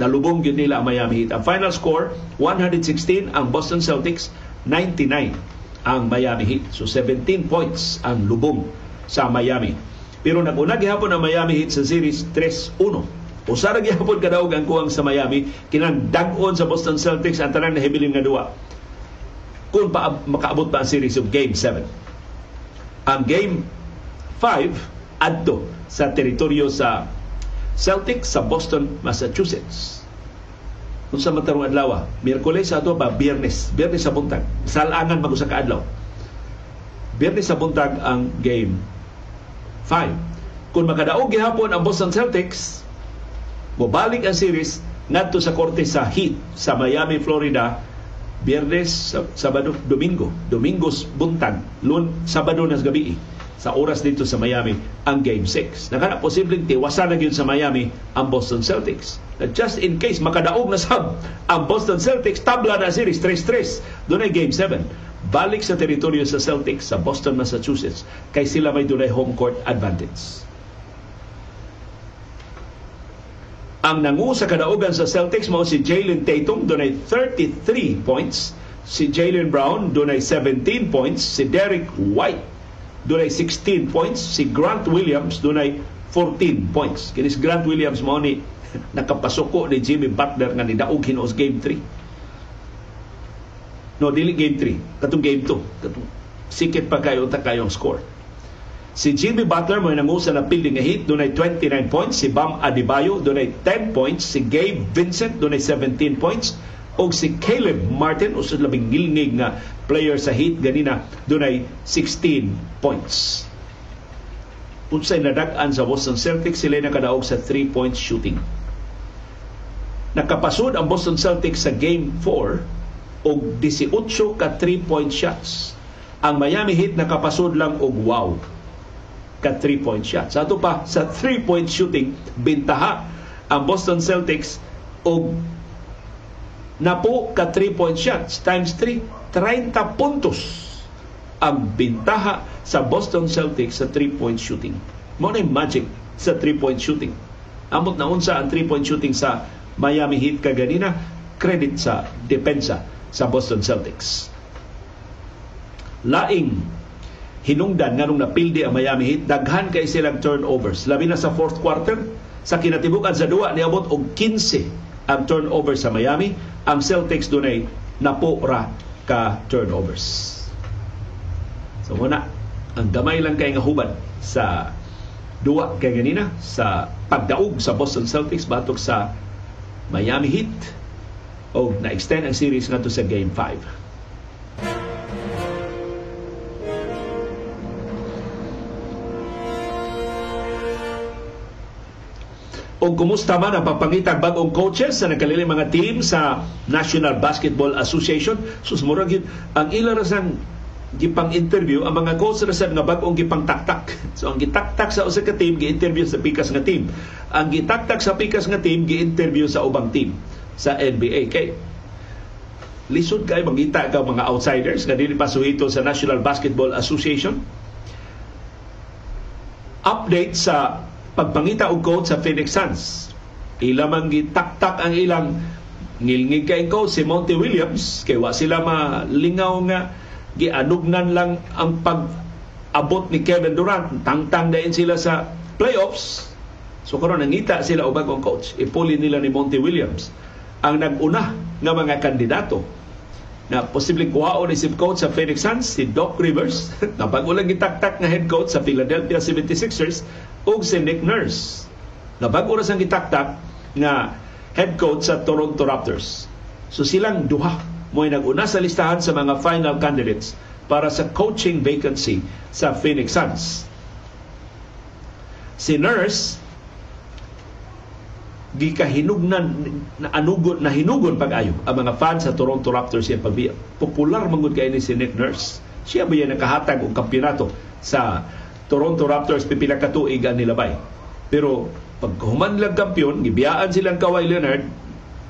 Nalubong yun nila ang Miami Heat. Ang final score, 116 ang Boston Celtics, 99 ang Miami Heat. So 17 points ang lubong sa Miami. Pero nag-una gihapon ang Miami Heat sa series 3-1. Usara gihapon kadaog ang kuwang sa Miami, kinang dag-on sa Boston Celtics ang tanang nahibilin nga duwa. Kung pa makaabot pa ang series of Game 7. Ang Game 5 adto sa teritoryo sa Celtics sa Boston, Massachusetts. Kung sa matarong adlaw, Miyerkules sa ato ba, Biyernes. Biyernes sa buntag. Salangan mag-usa ka adlaw. Biyernes sa buntag ang game 5. Kung makadaog gihapon ang Boston Celtics, mobalik ang series ngadto sa korte sa Heat sa Miami, Florida, Biyernes, Sabado, Domingo. Domingos buntag, Lun, Sabado nas gabi sa oras dito sa Miami ang Game 6. Nakana posibleng tiwasan na yun sa Miami ang Boston Celtics. Na just in case makadaog na sab ang Boston Celtics, tabla na series 3-3. Doon ay Game 7. Balik sa teritoryo sa Celtics sa Boston, Massachusetts kay sila may dunay home court advantage. Ang nangu sa kadaugan sa Celtics mao si Jalen Tatum dunay 33 points, si Jalen Brown dunay 17 points, si Derek White dunay 16 points. Si Grant Williams dunay 14 points. Kinis Grant Williams mo ni *laughs* nakapasuko ni Jimmy Butler nga ni daog hinuos game 3. No, dili game 3. Katong game 2. Katong sikit pa kayo ta kayong score. Si Jimmy Butler mo nangusa na building nga hit, dunay 29 points. Si Bam Adebayo dunay 10 points. Si Gabe Vincent dunay 17 points. O si Caleb Martin, usod labing gilnig nga player sa Heat ganina, dunay 16 points. Unsay nadag-an sa Boston Celtics, sila nakadaog sa 3-point shooting. Nakapasod ang Boston Celtics sa Game 4 og 18 ka 3-point shots. Ang Miami Heat nakapasod lang og wow ka 3-point shots. Ato pa sa 3-point shooting, bintaha ang Boston Celtics og napo ka 3-point shots times 3, 30 puntos ang bintaha sa Boston Celtics sa 3-point shooting. Mo na magic sa 3-point shooting. Amot na unsa ang 3-point shooting sa Miami Heat kaganina, credit sa depensa sa Boston Celtics. Laing hinungdan nganong napildi ang Miami Heat, daghan kay silang turnovers. Labi na sa fourth quarter, sa kinatibukan sa duwa, niabot og 15 ang turnover sa Miami. Ang Celtics dunay napura ka turnovers. So muna, ang gamay lang kay nga hubad sa duwa kay ganina sa pagdaog sa Boston Celtics batok sa Miami Heat o na-extend ang series ngadto sa Game 5. O kumusta man ang pagpangitag bagong coaches sa nagkaliling mga team sa National Basketball Association. Susmurag yun, ang ilang rasang gipang interview ang mga coach rasad nga bagong gipang taktak. *laughs* So ang gitaktak sa usa ka team gi-interview sa pikas nga team. Ang gitaktak sa pikas nga team gi-interview sa ubang team sa NBA kay lisod kay mangita ka mga outsiders nga dili pa suhito sa National Basketball Association. Update sa pagpangita og coach sa Phoenix Suns. Ila man gitaktak ang ilang. Ngilngig kay coach si Monty Williams kay wa sila malingaw nga gianugnan lang ang pag abot ni Kevin Durant. Tangtang dayon sila sa playoffs. So karon nangita sila ubang kong coach. Ipuli nila ni Monty Williams ang naguna nga mga kandidato na posibleng kuhaon ni si coach sa Phoenix Suns si Doc Rivers *laughs* na bago lang gitaktak nga head coach sa Philadelphia 76ers ug si Nick Nurse na bago ra sang gitaktak nga head coach sa Toronto Raptors. So silang duha mo naguna sa listahan sa mga final candidates para sa coaching vacancy sa Phoenix Suns. Si Nurse gikahinugnan na anugon na hinugon pag-ayo ang mga fans sa Toronto Raptors siya pagbiya. Popular mangud kay ni si Nick Nurse. Siya ba yan nakahatag og kampeonato sa Toronto Raptors pipila ka tuig ang nilabay. Pero pag humanlag kampiyon, gibiyaan silang Kawhi Leonard,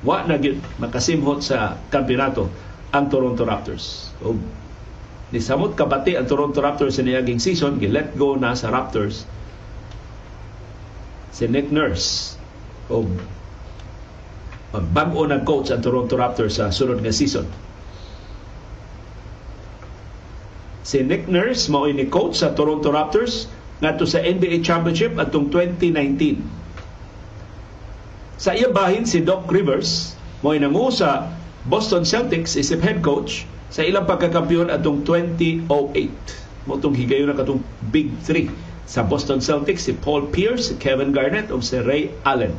wa na makasimhot sa kampeonato ang Toronto Raptors. O nisamot kabati ang Toronto Raptors sa niyaging season, gi-let go na sa Raptors si Nick Nurse o magbag-o na coach ang Toronto Raptors sa sunod nga season. Si Nick Nurse mao ni coach sa Toronto Raptors ngadto sa NBA Championship atong 2019. Sa iya bahin si Doc Rivers mao nangu sa Boston Celtics isip head coach sa ilang pagkakampiyon atong 2008. Mo tong higayon na katong Big 3 sa Boston Celtics si Paul Pierce, Kevin Garnett ug si Ray Allen.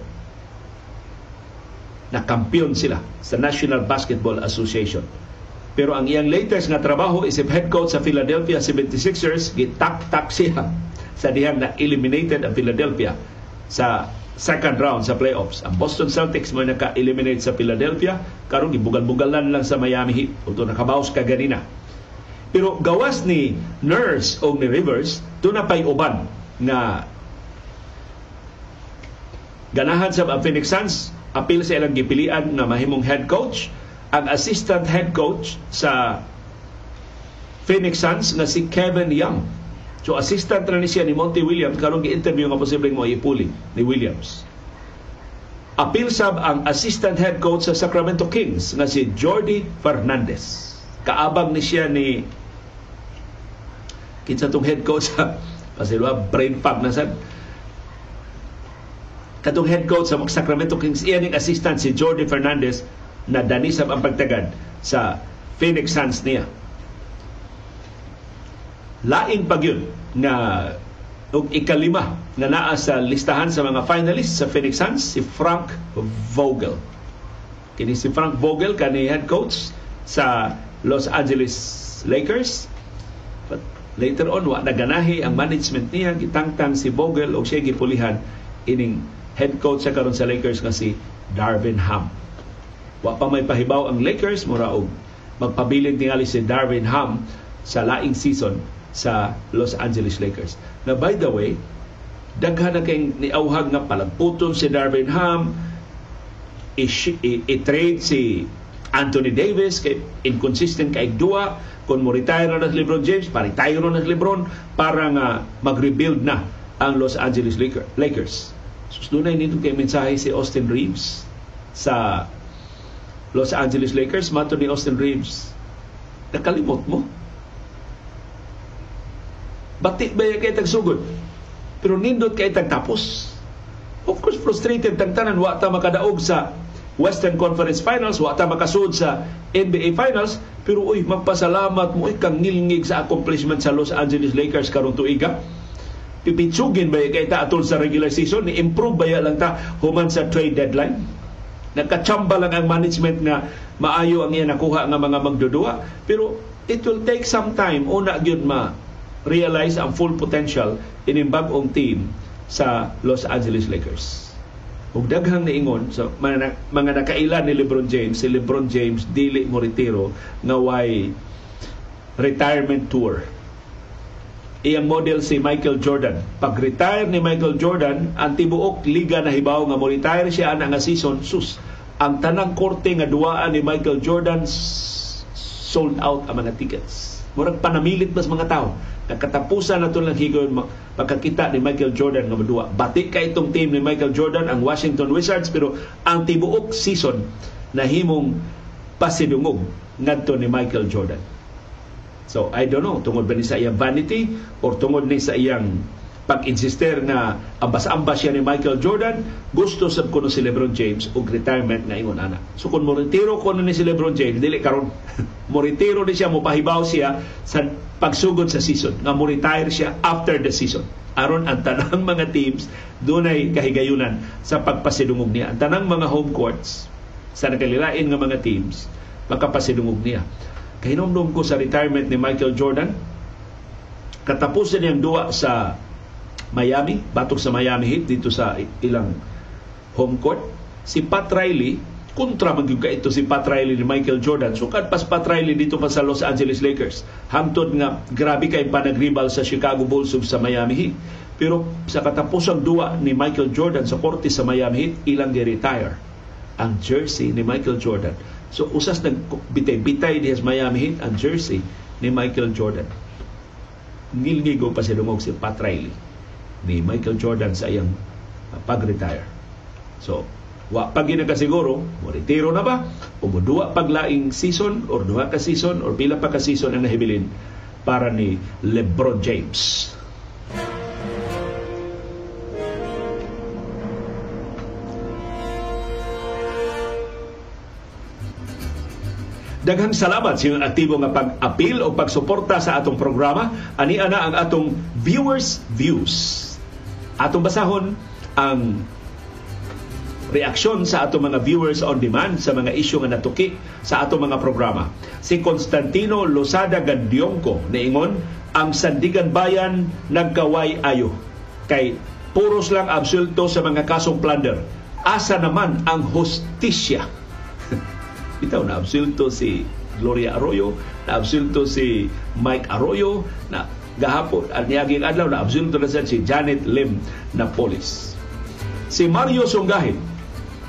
Nakampiyon sila sa National Basketball Association pero ang iyang latest nga trabaho isip head coach sa Philadelphia 76ers, gitak-tak siya *laughs* sa dihang na eliminated ang Philadelphia sa second round sa playoffs. Ang Boston Celtics mo naka-eliminate sa Philadelphia, karon gibugal-bugalan lang sa Miami Heat. Ito nakabawas ka ganina. Pero gawas ni Nurse o ni Rivers, doon na pa'y uban na ganahan sa Phoenix Suns, apil sa ilang gipilian na mahimong head coach ang assistant head coach sa Phoenix Suns nga si Kevin Young. So assistant na siya ni Monty Williams karon gi-interview nga posibleng mo ipuli ni Williams. Apil sab ang assistant head coach sa Sacramento Kings nga si Jordi Fernandez. Kaabang ni siya ni kinsa tong head coach sa Pasilwa brain fog na sad katong head coach sa Sacramento Kings iyan ning assistant si Jordi Fernandez na danisab ang pagtagad sa Phoenix Suns niya. Lain pag yun nga og ikalima nga naa sa listahan sa mga finalists sa Phoenix Suns si Frank Vogel. Kini si Frank Vogel kani head coach sa Los Angeles Lakers later on wa naganahi ang management niya gitangtang si Vogel og siya gipulihan ining head coach sa karon sa Lakers nga si Darvin Ham. Wa pa may pahibaw ang Lakers mura og magpabilin tingali si Darvin Ham sa laing season sa Los Angeles Lakers. Na by the way, daghan na kay niauhag nga palagputon si Darvin Ham i-trade si Anthony Davis kay inconsistent kay duwa kung mo retire na si LeBron James, pa-retire na si LeBron para nga mag-rebuild na ang Los Angeles Lakers. Susdunay nito kay mensahe si Austin Reeves sa Los Angeles Lakers. Mato ni Austin Reeves, nakalimot mo. Bati ba yung kay tagsugod? Pero nindot kay tagtapos. Of course, frustrated tagtanan wa ta makadaog sa Western Conference Finals, wa ta makasud sa NBA Finals, pero uy, magpasalamat mo ikang ngilngig sa accomplishment sa Los Angeles Lakers karon tuiga pipitsugin ba kay ta atol sa regular season? Ni improve ba lang ta human sa trade deadline? Nagkachamba lang ang management nga maayo ang iya nakuha nga mga magdudua pero it will take some time una gyud ma realize ang full potential ining bag-ong team sa Los Angeles Lakers ug daghang niingon so mga, mga nakailan ni LeBron James si LeBron James dili mo retiro nga way retirement tour iyang model si Michael Jordan. Pag-retire ni Michael Jordan, ang tibuok liga na hibaw nga mo retire siya ana nga season, sus, ang tanang korte nga duwaan ni Michael Jordan sold out ang mga tickets. Murag panamilit bas mga tao. Nagkatapusan na ito lang higon pagkakita ni Michael Jordan nga madua. Batik ka itong team ni Michael Jordan, ang Washington Wizards, pero ang tibuok season na himong pasidungog ngadto ni Michael Jordan. So, I don't know, tungod ba ni sa iyang vanity or tungod ni sa iyang pag-insister na ambas-ambas siya ni Michael Jordan, gusto sab kuno si LeBron James og retirement na ingon ana. So kung mo retiro kuno ni si LeBron James, dili karon *laughs* mo retiro ni siya mo pahibaw siya sa pagsugod sa season nga mo retire siya after the season. Aron ang tanang *laughs* mga teams dunay kahigayunan sa pagpasidungog niya. Ang tanang mga home courts sa nakalilain nga mga teams makapasidungog niya. Kahinomdom ko sa retirement ni Michael Jordan. Katapusan niyang duwa sa Miami, batok sa Miami Heat dito sa ilang home court. Si Pat Riley, kontra magyuga ito si Pat Riley ni Michael Jordan. So kad pas Pat Riley dito pa sa Los Angeles Lakers. Hangtod nga grabe kay panagribal sa Chicago Bulls ug sa Miami Heat. Pero sa katapusang duwa ni Michael Jordan sa korte sa Miami Heat, ilang gi-retire ang jersey ni Michael Jordan So usas nagbitay-bitay diha sa Miami Heat ang jersey ni Michael Jordan. Ngilngigo pa si lumog si Pat Riley ni Michael Jordan sa iyang uh, pag-retire. So, wa pag ginagasiguro, mo retiro na ba? O mo duwa paglaing season or duha ka season or pila pa ka season ang nahibilin para ni LeBron James. Daghang salamat sa inyong aktibo nga pag-apil o pagsuporta sa atong programa. Ani ana ang atong viewers views. Atong basahon ang reaksyon sa atong mga viewers on demand sa mga isyu nga natuki sa atong mga programa. Si Constantino Losada Gandionco niingon ang Sandigan Bayan nagkaway ayo kay puros lang absulto sa mga kasong plunder. Asa naman ang hostisya *laughs* bitaw na absulto si Gloria Arroyo, na absulto si Mike Arroyo, na gahapon at niyaging adlaw na absulto na si Janet Lim na polis. Si Mario Sunggahin,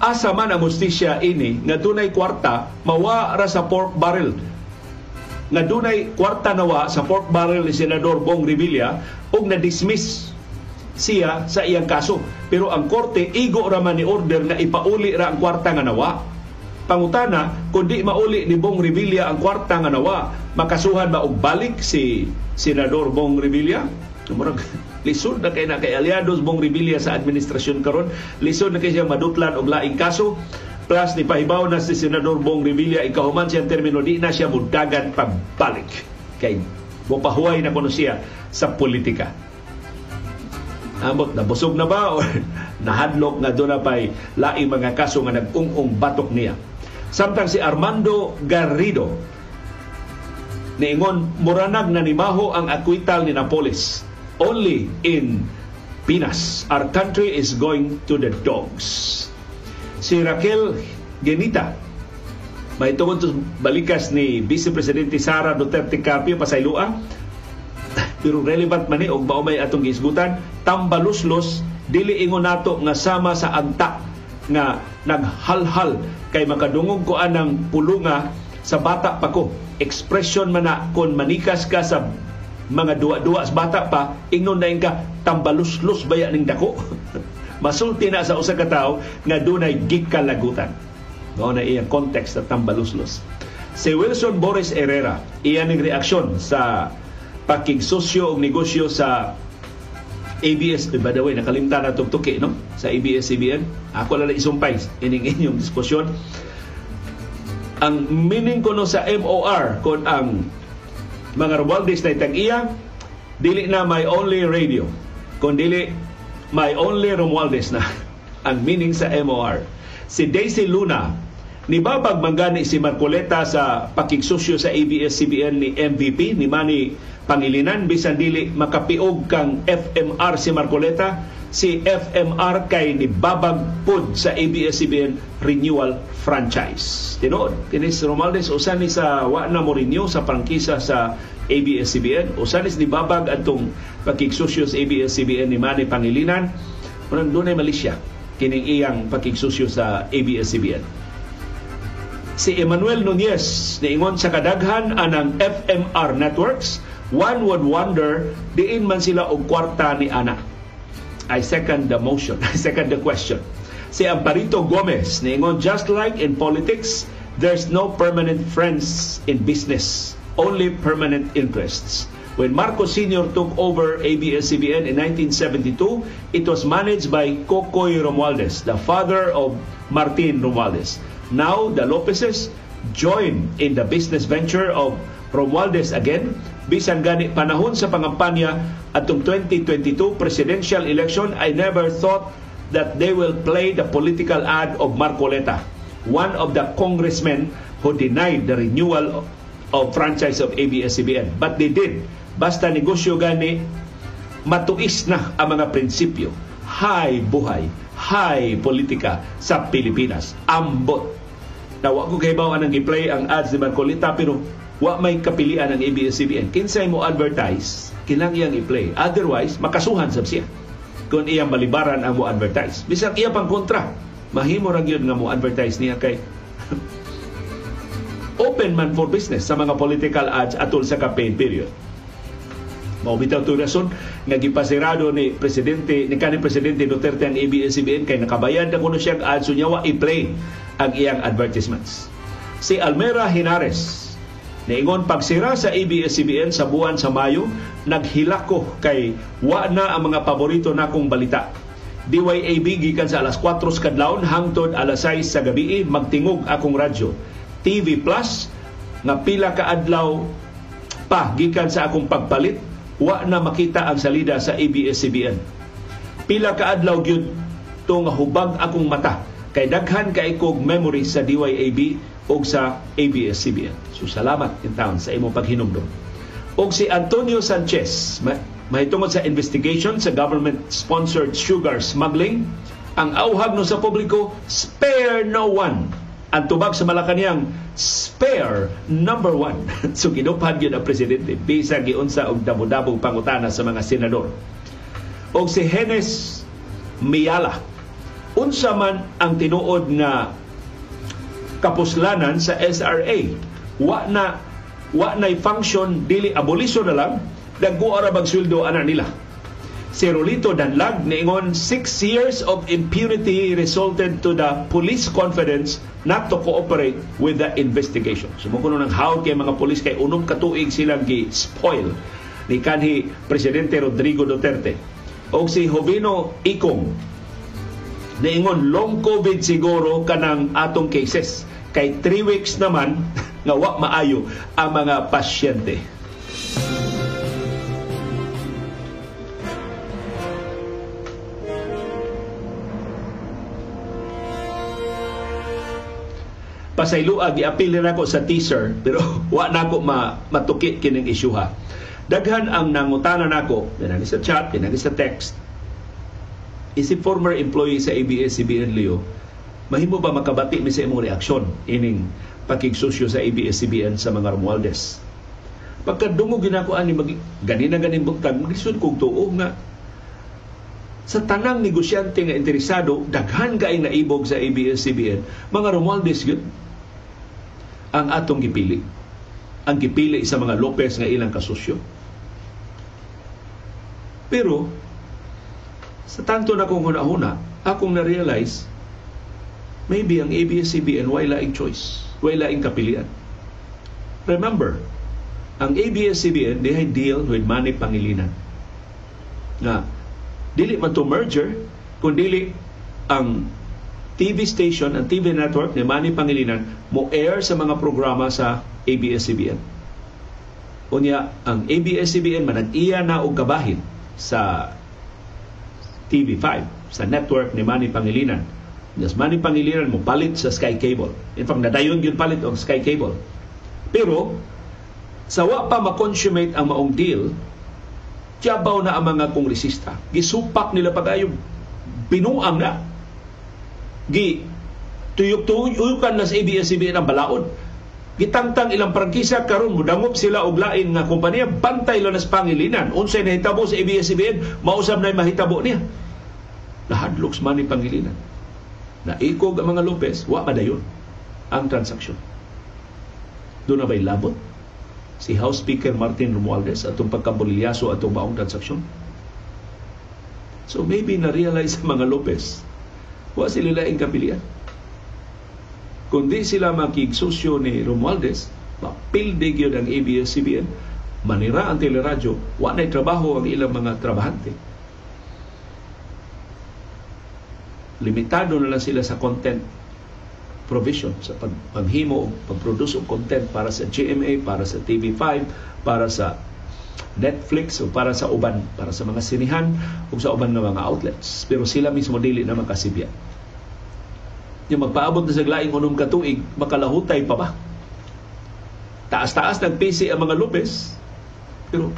asa man ang mustisya ini nga dunay kwarta mawa ra sa pork barrel nga dunay kwarta nawa sa pork barrel ni Senador Bong Revilla ug na-dismiss siya sa iyang kaso. Pero ang korte igo ra man ni order na ipauli ra ang kwarta nga nawa Pangutana, kundi mauli ni Bong Revilla ang kwarta nga nawa, makasuhan ba og balik si Senador Bong Revilla? Murag lisod na kay na kay aliados Bong Revilla sa administrasyon karon, lisod na kay siya madutlan og laing kaso. Plus ni pahibaw na si Senador Bong Revilla ikahuman siya termino di na siya mudagan pagbalik kay mopahuway na kuno siya sa politika. Amot na busog na ba o *laughs* nahadlok nga doon na pa'y laing mga kaso nga nag-ung-ung batok niya. Samtang si Armando Garrido niingon muranag na nimaho ang akwital ni Napolis only in Pinas. Our country is going to the dogs. Si Raquel Genita may tungod balikas ni Vice Presidente Sara Duterte Carpio pasaylua *laughs* pero relevant man ni og maumay atong gisgutan tambaluslos dili ingon nato nga sama sa agta nga naghalhal kay makadungog ko anang pulunga sa bata pa ko. Expression man na kung manikas ka sa mga duwa-duwa sa bata pa, ingnon na ka tambalus-lus baya ning dako. *laughs* Masulti na sa usa ka tawo nga dunay gikalagutan. Mao na iyang context sa tambalus-lus. Si Wilson Boris Herrera, iyan ning reaksyon sa pakigsosyo og negosyo sa ABS, by the way, nakalimta na itong tuki, no? Sa ABS-CBN. Ako lang isumpay ining inyong diskusyon. Ang meaning ko no sa MOR, kung ang mga Romualdez na itang iya, dili na my only radio. Kung dili, my only Romualdez na *laughs* ang meaning sa MOR. Si Daisy Luna, ni babag manggani si Marcoleta sa pakigsosyo sa ABS-CBN ni MVP, ni Manny Pangilinan bisan dili makapiog kang FMR si Marcoleta si FMR kay ni babag pud sa ABS-CBN renewal franchise. Tinuod, kini si Romualdez usan ni sa wa na mo renew sa prangkisa sa ABS-CBN, usan ni babag atong pakigsosyo sa ABS-CBN ni Manny Pangilinan. Unang dunay Malaysia kining iyang pakigsusyo sa ABS-CBN. Si Emmanuel Nunez niingon sa kadaghan anang FMR networks one would wonder diin man sila og kwarta ni ana. I second the motion. *laughs* I second the question. Si Amparito Gomez niingon just like in politics, there's no permanent friends in business, only permanent interests. When Marcos Sr. took over ABS-CBN in 1972, it was managed by Cocoy Romualdez, the father of Martin Romualdez. Now, the Lopezes join in the business venture of Romualdez again bisan gani panahon sa pangampanya atong 2022 presidential election, I never thought that they will play the political ad of Marcoleta, one of the congressmen who denied the renewal of franchise of ABS-CBN. But they did. Basta negosyo gani, matuis na ang mga prinsipyo. High buhay, high politika sa Pilipinas. Ambot. Nawa ko kay ang gi-play ang ads ni Marcoleta pero wa may kapilian ang ABS-CBN. Kinsay mo advertise, kinang iyang i-play. Otherwise, makasuhan sab siya kung iyang malibaran ang mo advertise. Bisag iya pang kontra, mahimo ra gyud nga mo advertise niya kay *laughs* open man for business sa mga political ads atol sa campaign period. Mao bitaw to rason nga gipasirado ni presidente ni kanhi presidente Duterte ang ABS-CBN kay nakabayad na kuno siya ads so wa i-play ang iyang advertisements. Si Almera Hinares Niingon pagsira sa ABS-CBN sa buwan sa Mayo, naghilako kay wa na ang mga paborito nakong balita. DYAB gikan sa alas 4 kadlawon hangtod alas 6 sa gabi magtingog akong radyo. TV Plus nga pila ka adlaw pa gikan sa akong pagpalit wa na makita ang salida sa ABS-CBN. Pila ka adlaw gyud tong hubag akong mata kay daghan kay kog memory sa DYAB o sa ABS-CBN. So salamat in town sa imong paghinumdum. O si Antonio Sanchez, mahitungod sa investigation sa government-sponsored sugar smuggling, ang auhag no sa publiko, spare no one. Ang tubag sa Malacanang, spare number one. *laughs* so ginupad yun ang presidente. Bisa giunsa og dabo-dabo pangutana sa mga senador. O si Henes Miala, unsa man ang tinuod nga kapuslanan sa SRA. Wa na wa na function dili aboliso na lang dagko ara bag sweldo ana nila. Si Rolito Danlag niingon 6 years of impunity resulted to the police confidence not to cooperate with the investigation. Sumukuno ng hawd kay mga polis kay unom katuig silang gi-spoil ni kanhi Presidente Rodrigo Duterte. O si Jovino Ikong, niingon long COVID siguro kanang atong cases. Kay 3 weeks naman *laughs* nga wa maayo ang mga pasyente. pasayloa giapil na ako sa teaser *laughs* pero wa na ako ma, matukit kining isyuha. Daghan ang nangutana nako, pinagi sa chat, pinagi sa text. Isip former employee sa ABS-CBN Leo, mahimo ba makabati mi sa imong reaksyon ining pakigsosyo sa ABS-CBN sa mga Romualdez? Pagkadungog ginako ani mag ganina ganin bugtag maglisod kog tuo nga sa tanang negosyante nga interesado daghan kay naibog sa ABS-CBN mga Romualdez yun ang atong gipili. Ang gipili sa mga Lopez nga ilang kasusyo. Pero, sa tanto na kong huna-huna, akong na-realize, maybe ang ABS-CBN way laing choice, way laing kapilian. Remember, ang ABS-CBN, they deal with Manny Pangilinan. Na, dili man to merger, kundi ang TV station and TV network ni Manny Pangilinan mo air sa mga programa sa ABS-CBN. Unya, ang ABS-CBN manag-iya na og gabahin sa TV5, sa network ni Manny Pangilinan. Yes, Manny Pangilinan mo palit sa Sky Cable. In fact, nadayon yun palit og Sky Cable. Pero, sa wa pa ma-consummate ang maong deal, tiyabaw na ang mga kongresista. Gisupak nila pag-ayong binuang na gi tuyok-tuyukan na sa ABS-CBN ang balaod. Gitangtang ilang prangkisa karon mudangop sila og lain nga kompanya bantay lang nas pangilinan. Unsay nahitabo sa ABS-CBN, mausab na mahitabo niya. Nahadlok man ni pangilinan. Naikog ang mga Lopez, wa madayon ang transaksyon. Doon na ba'y labot? Si House Speaker Martin Romualdez atong pagkambulilyaso atong maong transaksyon. So maybe na-realize ang mga Lopez Wa sila laing kapilian. Kundi sila makigsosyo ni Romualdez, mapilde gyud ang ABS-CBN, manira ang teleradyo, wa na trabaho ang ilang mga trabahante. Limitado na lang sila sa content provision sa pag paghimo o pag-produce og content para sa GMA, para sa TV5, para sa Netflix o para sa uban, para sa mga sinihan o sa uban ng mga outlets. Pero sila mismo dili na makasibya. Yung magpaabot na sa glaing unom katuig, makalahutay pa ba? Taas-taas ng PC ang mga Lopez, pero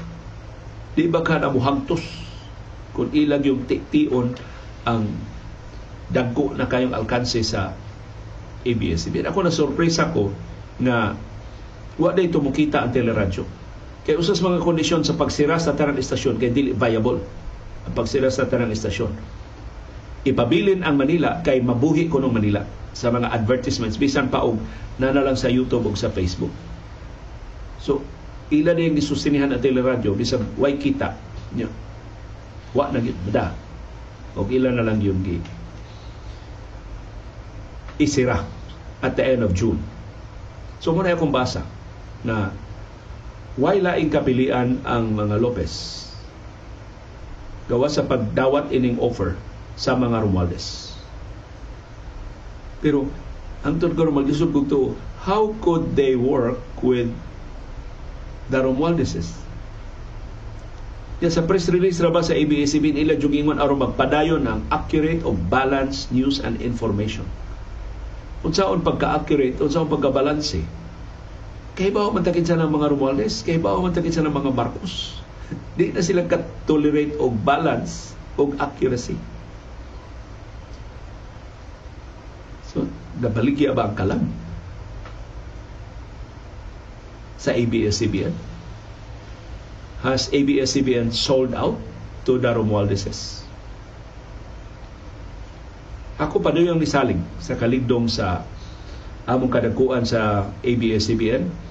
di ba ka na muhangtos kung ilag yung tion ang dagko na kayong alkanse sa ABS-CBN. Ako na sorpresa ko na wa day tumukita ang teleradyo Kay usas mga kondisyon sa pagsira sa tanang istasyon kay dili viable ang pagsira sa tanang istasyon. Ipabilin ang Manila kay mabuhi ko ng Manila sa mga advertisements bisan pa og nana lang sa YouTube o sa Facebook. So ila na yung gisusinihan ang teleradyo bisan way kita. Wa na gid. Og ila na lang yung gi isira at the end of June. So muna akong basa na Why laing kapilian ang mga Lopez? Gawa sa pagdawat ining offer sa mga Romualdez. Pero ang ko magdisod to, how could they work with the Romualdezes? Yan sa press release ra ba sa ABS-CBN ila jugingon aron magpadayon ng accurate o balanced news and information. Unsaon pagka-accurate, unsaon pagka-balanse kay ba man takin sa ng mga Romualdez? Kay ba man takin sa ng mga Marcos? *laughs* Di na sila ka-tolerate og balance og accuracy. So, nabaligya ba ang kalam? Sa ABS-CBN? Has ABS-CBN sold out to the Romualdezes? Ako pa yung nisaling sa kaligdong sa among kadagkuan sa ABS-CBN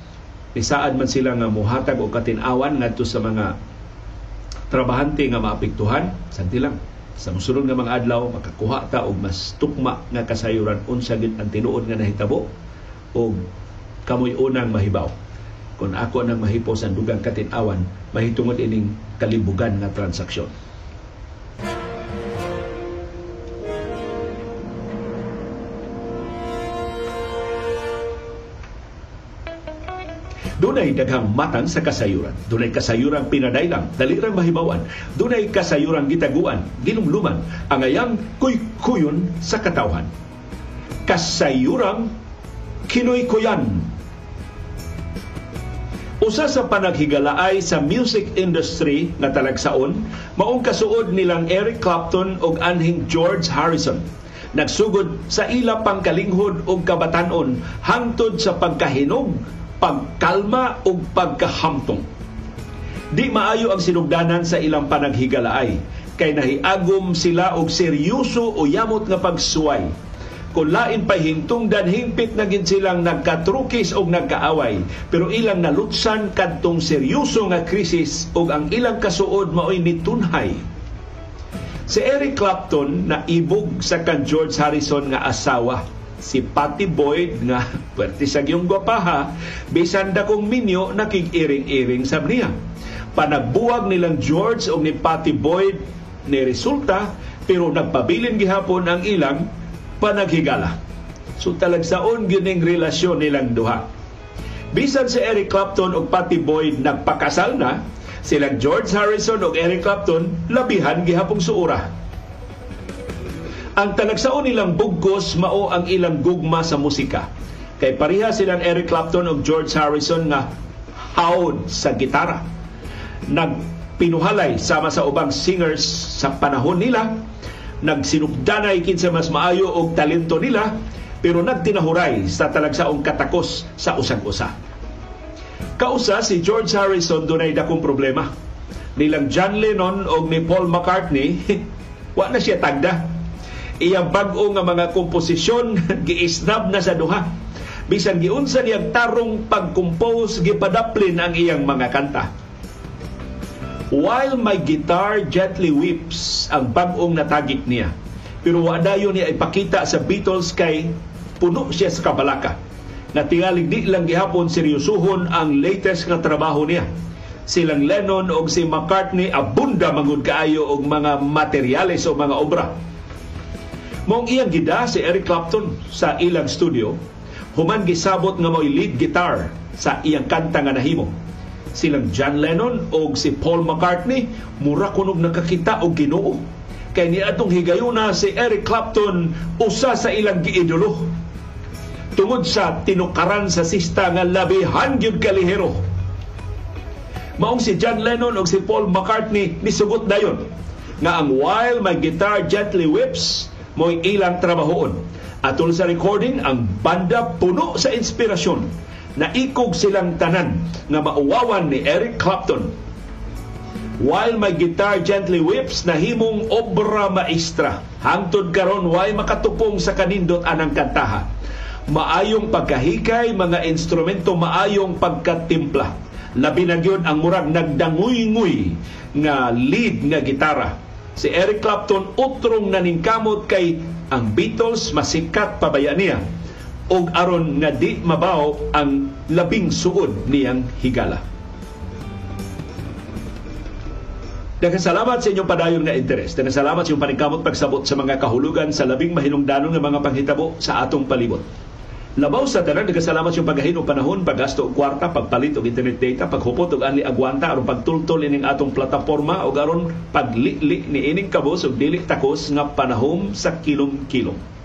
Nisaad man sila nga muhatag og katinawan ngadto sa mga trabahante nga maapektuhan, santi lang. sa musulod nga mga adlaw makakuha ta og mas tukma nga kasayuran unsa gid ang tinuod nga nahitabo og kamoy unang mahibaw. Kung ako nang mahipos ang dugang katin-awan mahitungod ining kalibugan nga transaksyon Dunay daghang matang sa kasayuran. Dunay kasayuran pinadailang, dalirang mahibawan. Dunay kasayuran gitaguan, ginumluman, ang ayang kuy-kuyon sa katawhan. Kasayuran kinoy-kuyan. Usa sa panaghigalaay sa music industry nga talagsaon, maong kasuod nilang Eric Clapton ug anhing George Harrison nagsugod sa ila pangkalinghod og kabatanon hangtod sa pagkahinog pagkalma o pagkahamtong. Di maayo ang sinugdanan sa ilang panaghigalaay kay nahiagom sila og seryoso o yamot nga pagsuway. Kung lain pa hintungdan hingpit na gid silang nagkatrukis o nagkaaway pero ilang nalutsan kadtong seryoso nga krisis ug ang ilang kasuod maoy nitunhay Si Eric Clapton na ibog sa kan George Harrison nga asawa si Patty Boyd nga *laughs* pwerte sa giyong gwapaha bisan dakong minyo nakig-iring-iring sa niya. Panagbuwag nilang George o ni Patty Boyd ni resulta pero nagpabilin gihapon ang ilang panaghigala. So talagsaon gining relasyon nilang duha. Bisan si Eric Clapton o Patty Boyd nagpakasal na, silang George Harrison o Eric Clapton labihan gihapong suura ang talagsaon nilang bugkos mao ang ilang gugma sa musika. Kay pareha silang Eric Clapton ug George Harrison nga hawd sa gitara. Nagpinuhalay sama sa ubang singers sa panahon nila, nagsinukdanay kinsa mas maayo og talento nila, pero nagtinahuray sa talagsaong katakos sa usag-usa. Kausa si George Harrison dunay dakong problema. Nilang John Lennon o ni Paul McCartney, *laughs* wa na siya tagda iyang bag-o nga mga komposisyon giisnab na sa duha. Bisan giunsa niyang tarong pag-compose gipadaplin ang iyang mga kanta. While my guitar gently weeps ang bag-ong natagik niya. Pero wadayon niya ipakita sa Beatles kay puno siya sa kabalaka. Na tingalig di lang gihapon seryosuhon ang latest nga trabaho niya. Silang Lennon o si McCartney abunda mangud kaayo og mga materyales o mga obra Mong iyang gida si Eric Clapton sa ilang studio, human gisabot nga mo'y lead guitar sa iyang kanta nga nahimo. Silang John Lennon o si Paul McCartney, mura kunog nakakita og ginoo. Kay ni atong higayuna si Eric Clapton, usa sa ilang giidolo. Tungod sa tinukaran sa sista nga labihan gyud kalihero. Maong si John Lennon o si Paul McCartney nisugot dayon nga ang While My Guitar Gently Whips mo'y ilang trabahoon. Atol sa recording, ang banda puno sa inspirasyon na ikog silang tanan nga mauwawan ni Eric Clapton. While my guitar gently whips, nahimong obra maestra. Hangtod karon why makatupong sa kanindot anang kantaha. Maayong pagkahikay, mga instrumento maayong pagkatimpla. Labi na ang murag nagdanguy-nguy nga lead nga gitara si Eric Clapton utrong naningkamot kay ang Beatles masikat pabaya niya og aron nga di mabaw ang labing suod niyang higala. Daghang salamat sa inyong padayon nga interes. Daghang salamat sa inyong paningkamot pagsabot sa mga kahulugan sa labing mahinungdanon nga mga panghitabo sa atong palibot. Labaw sa tanan, nagkasalamat yung paghahin panahon, paggasto og kwarta, pagpalit og internet data, paghupot og anli agwanta aron pagtultol ining atong plataporma og aron paglili ni ining kabos og dili takos nga panahon sa kilom-kilom.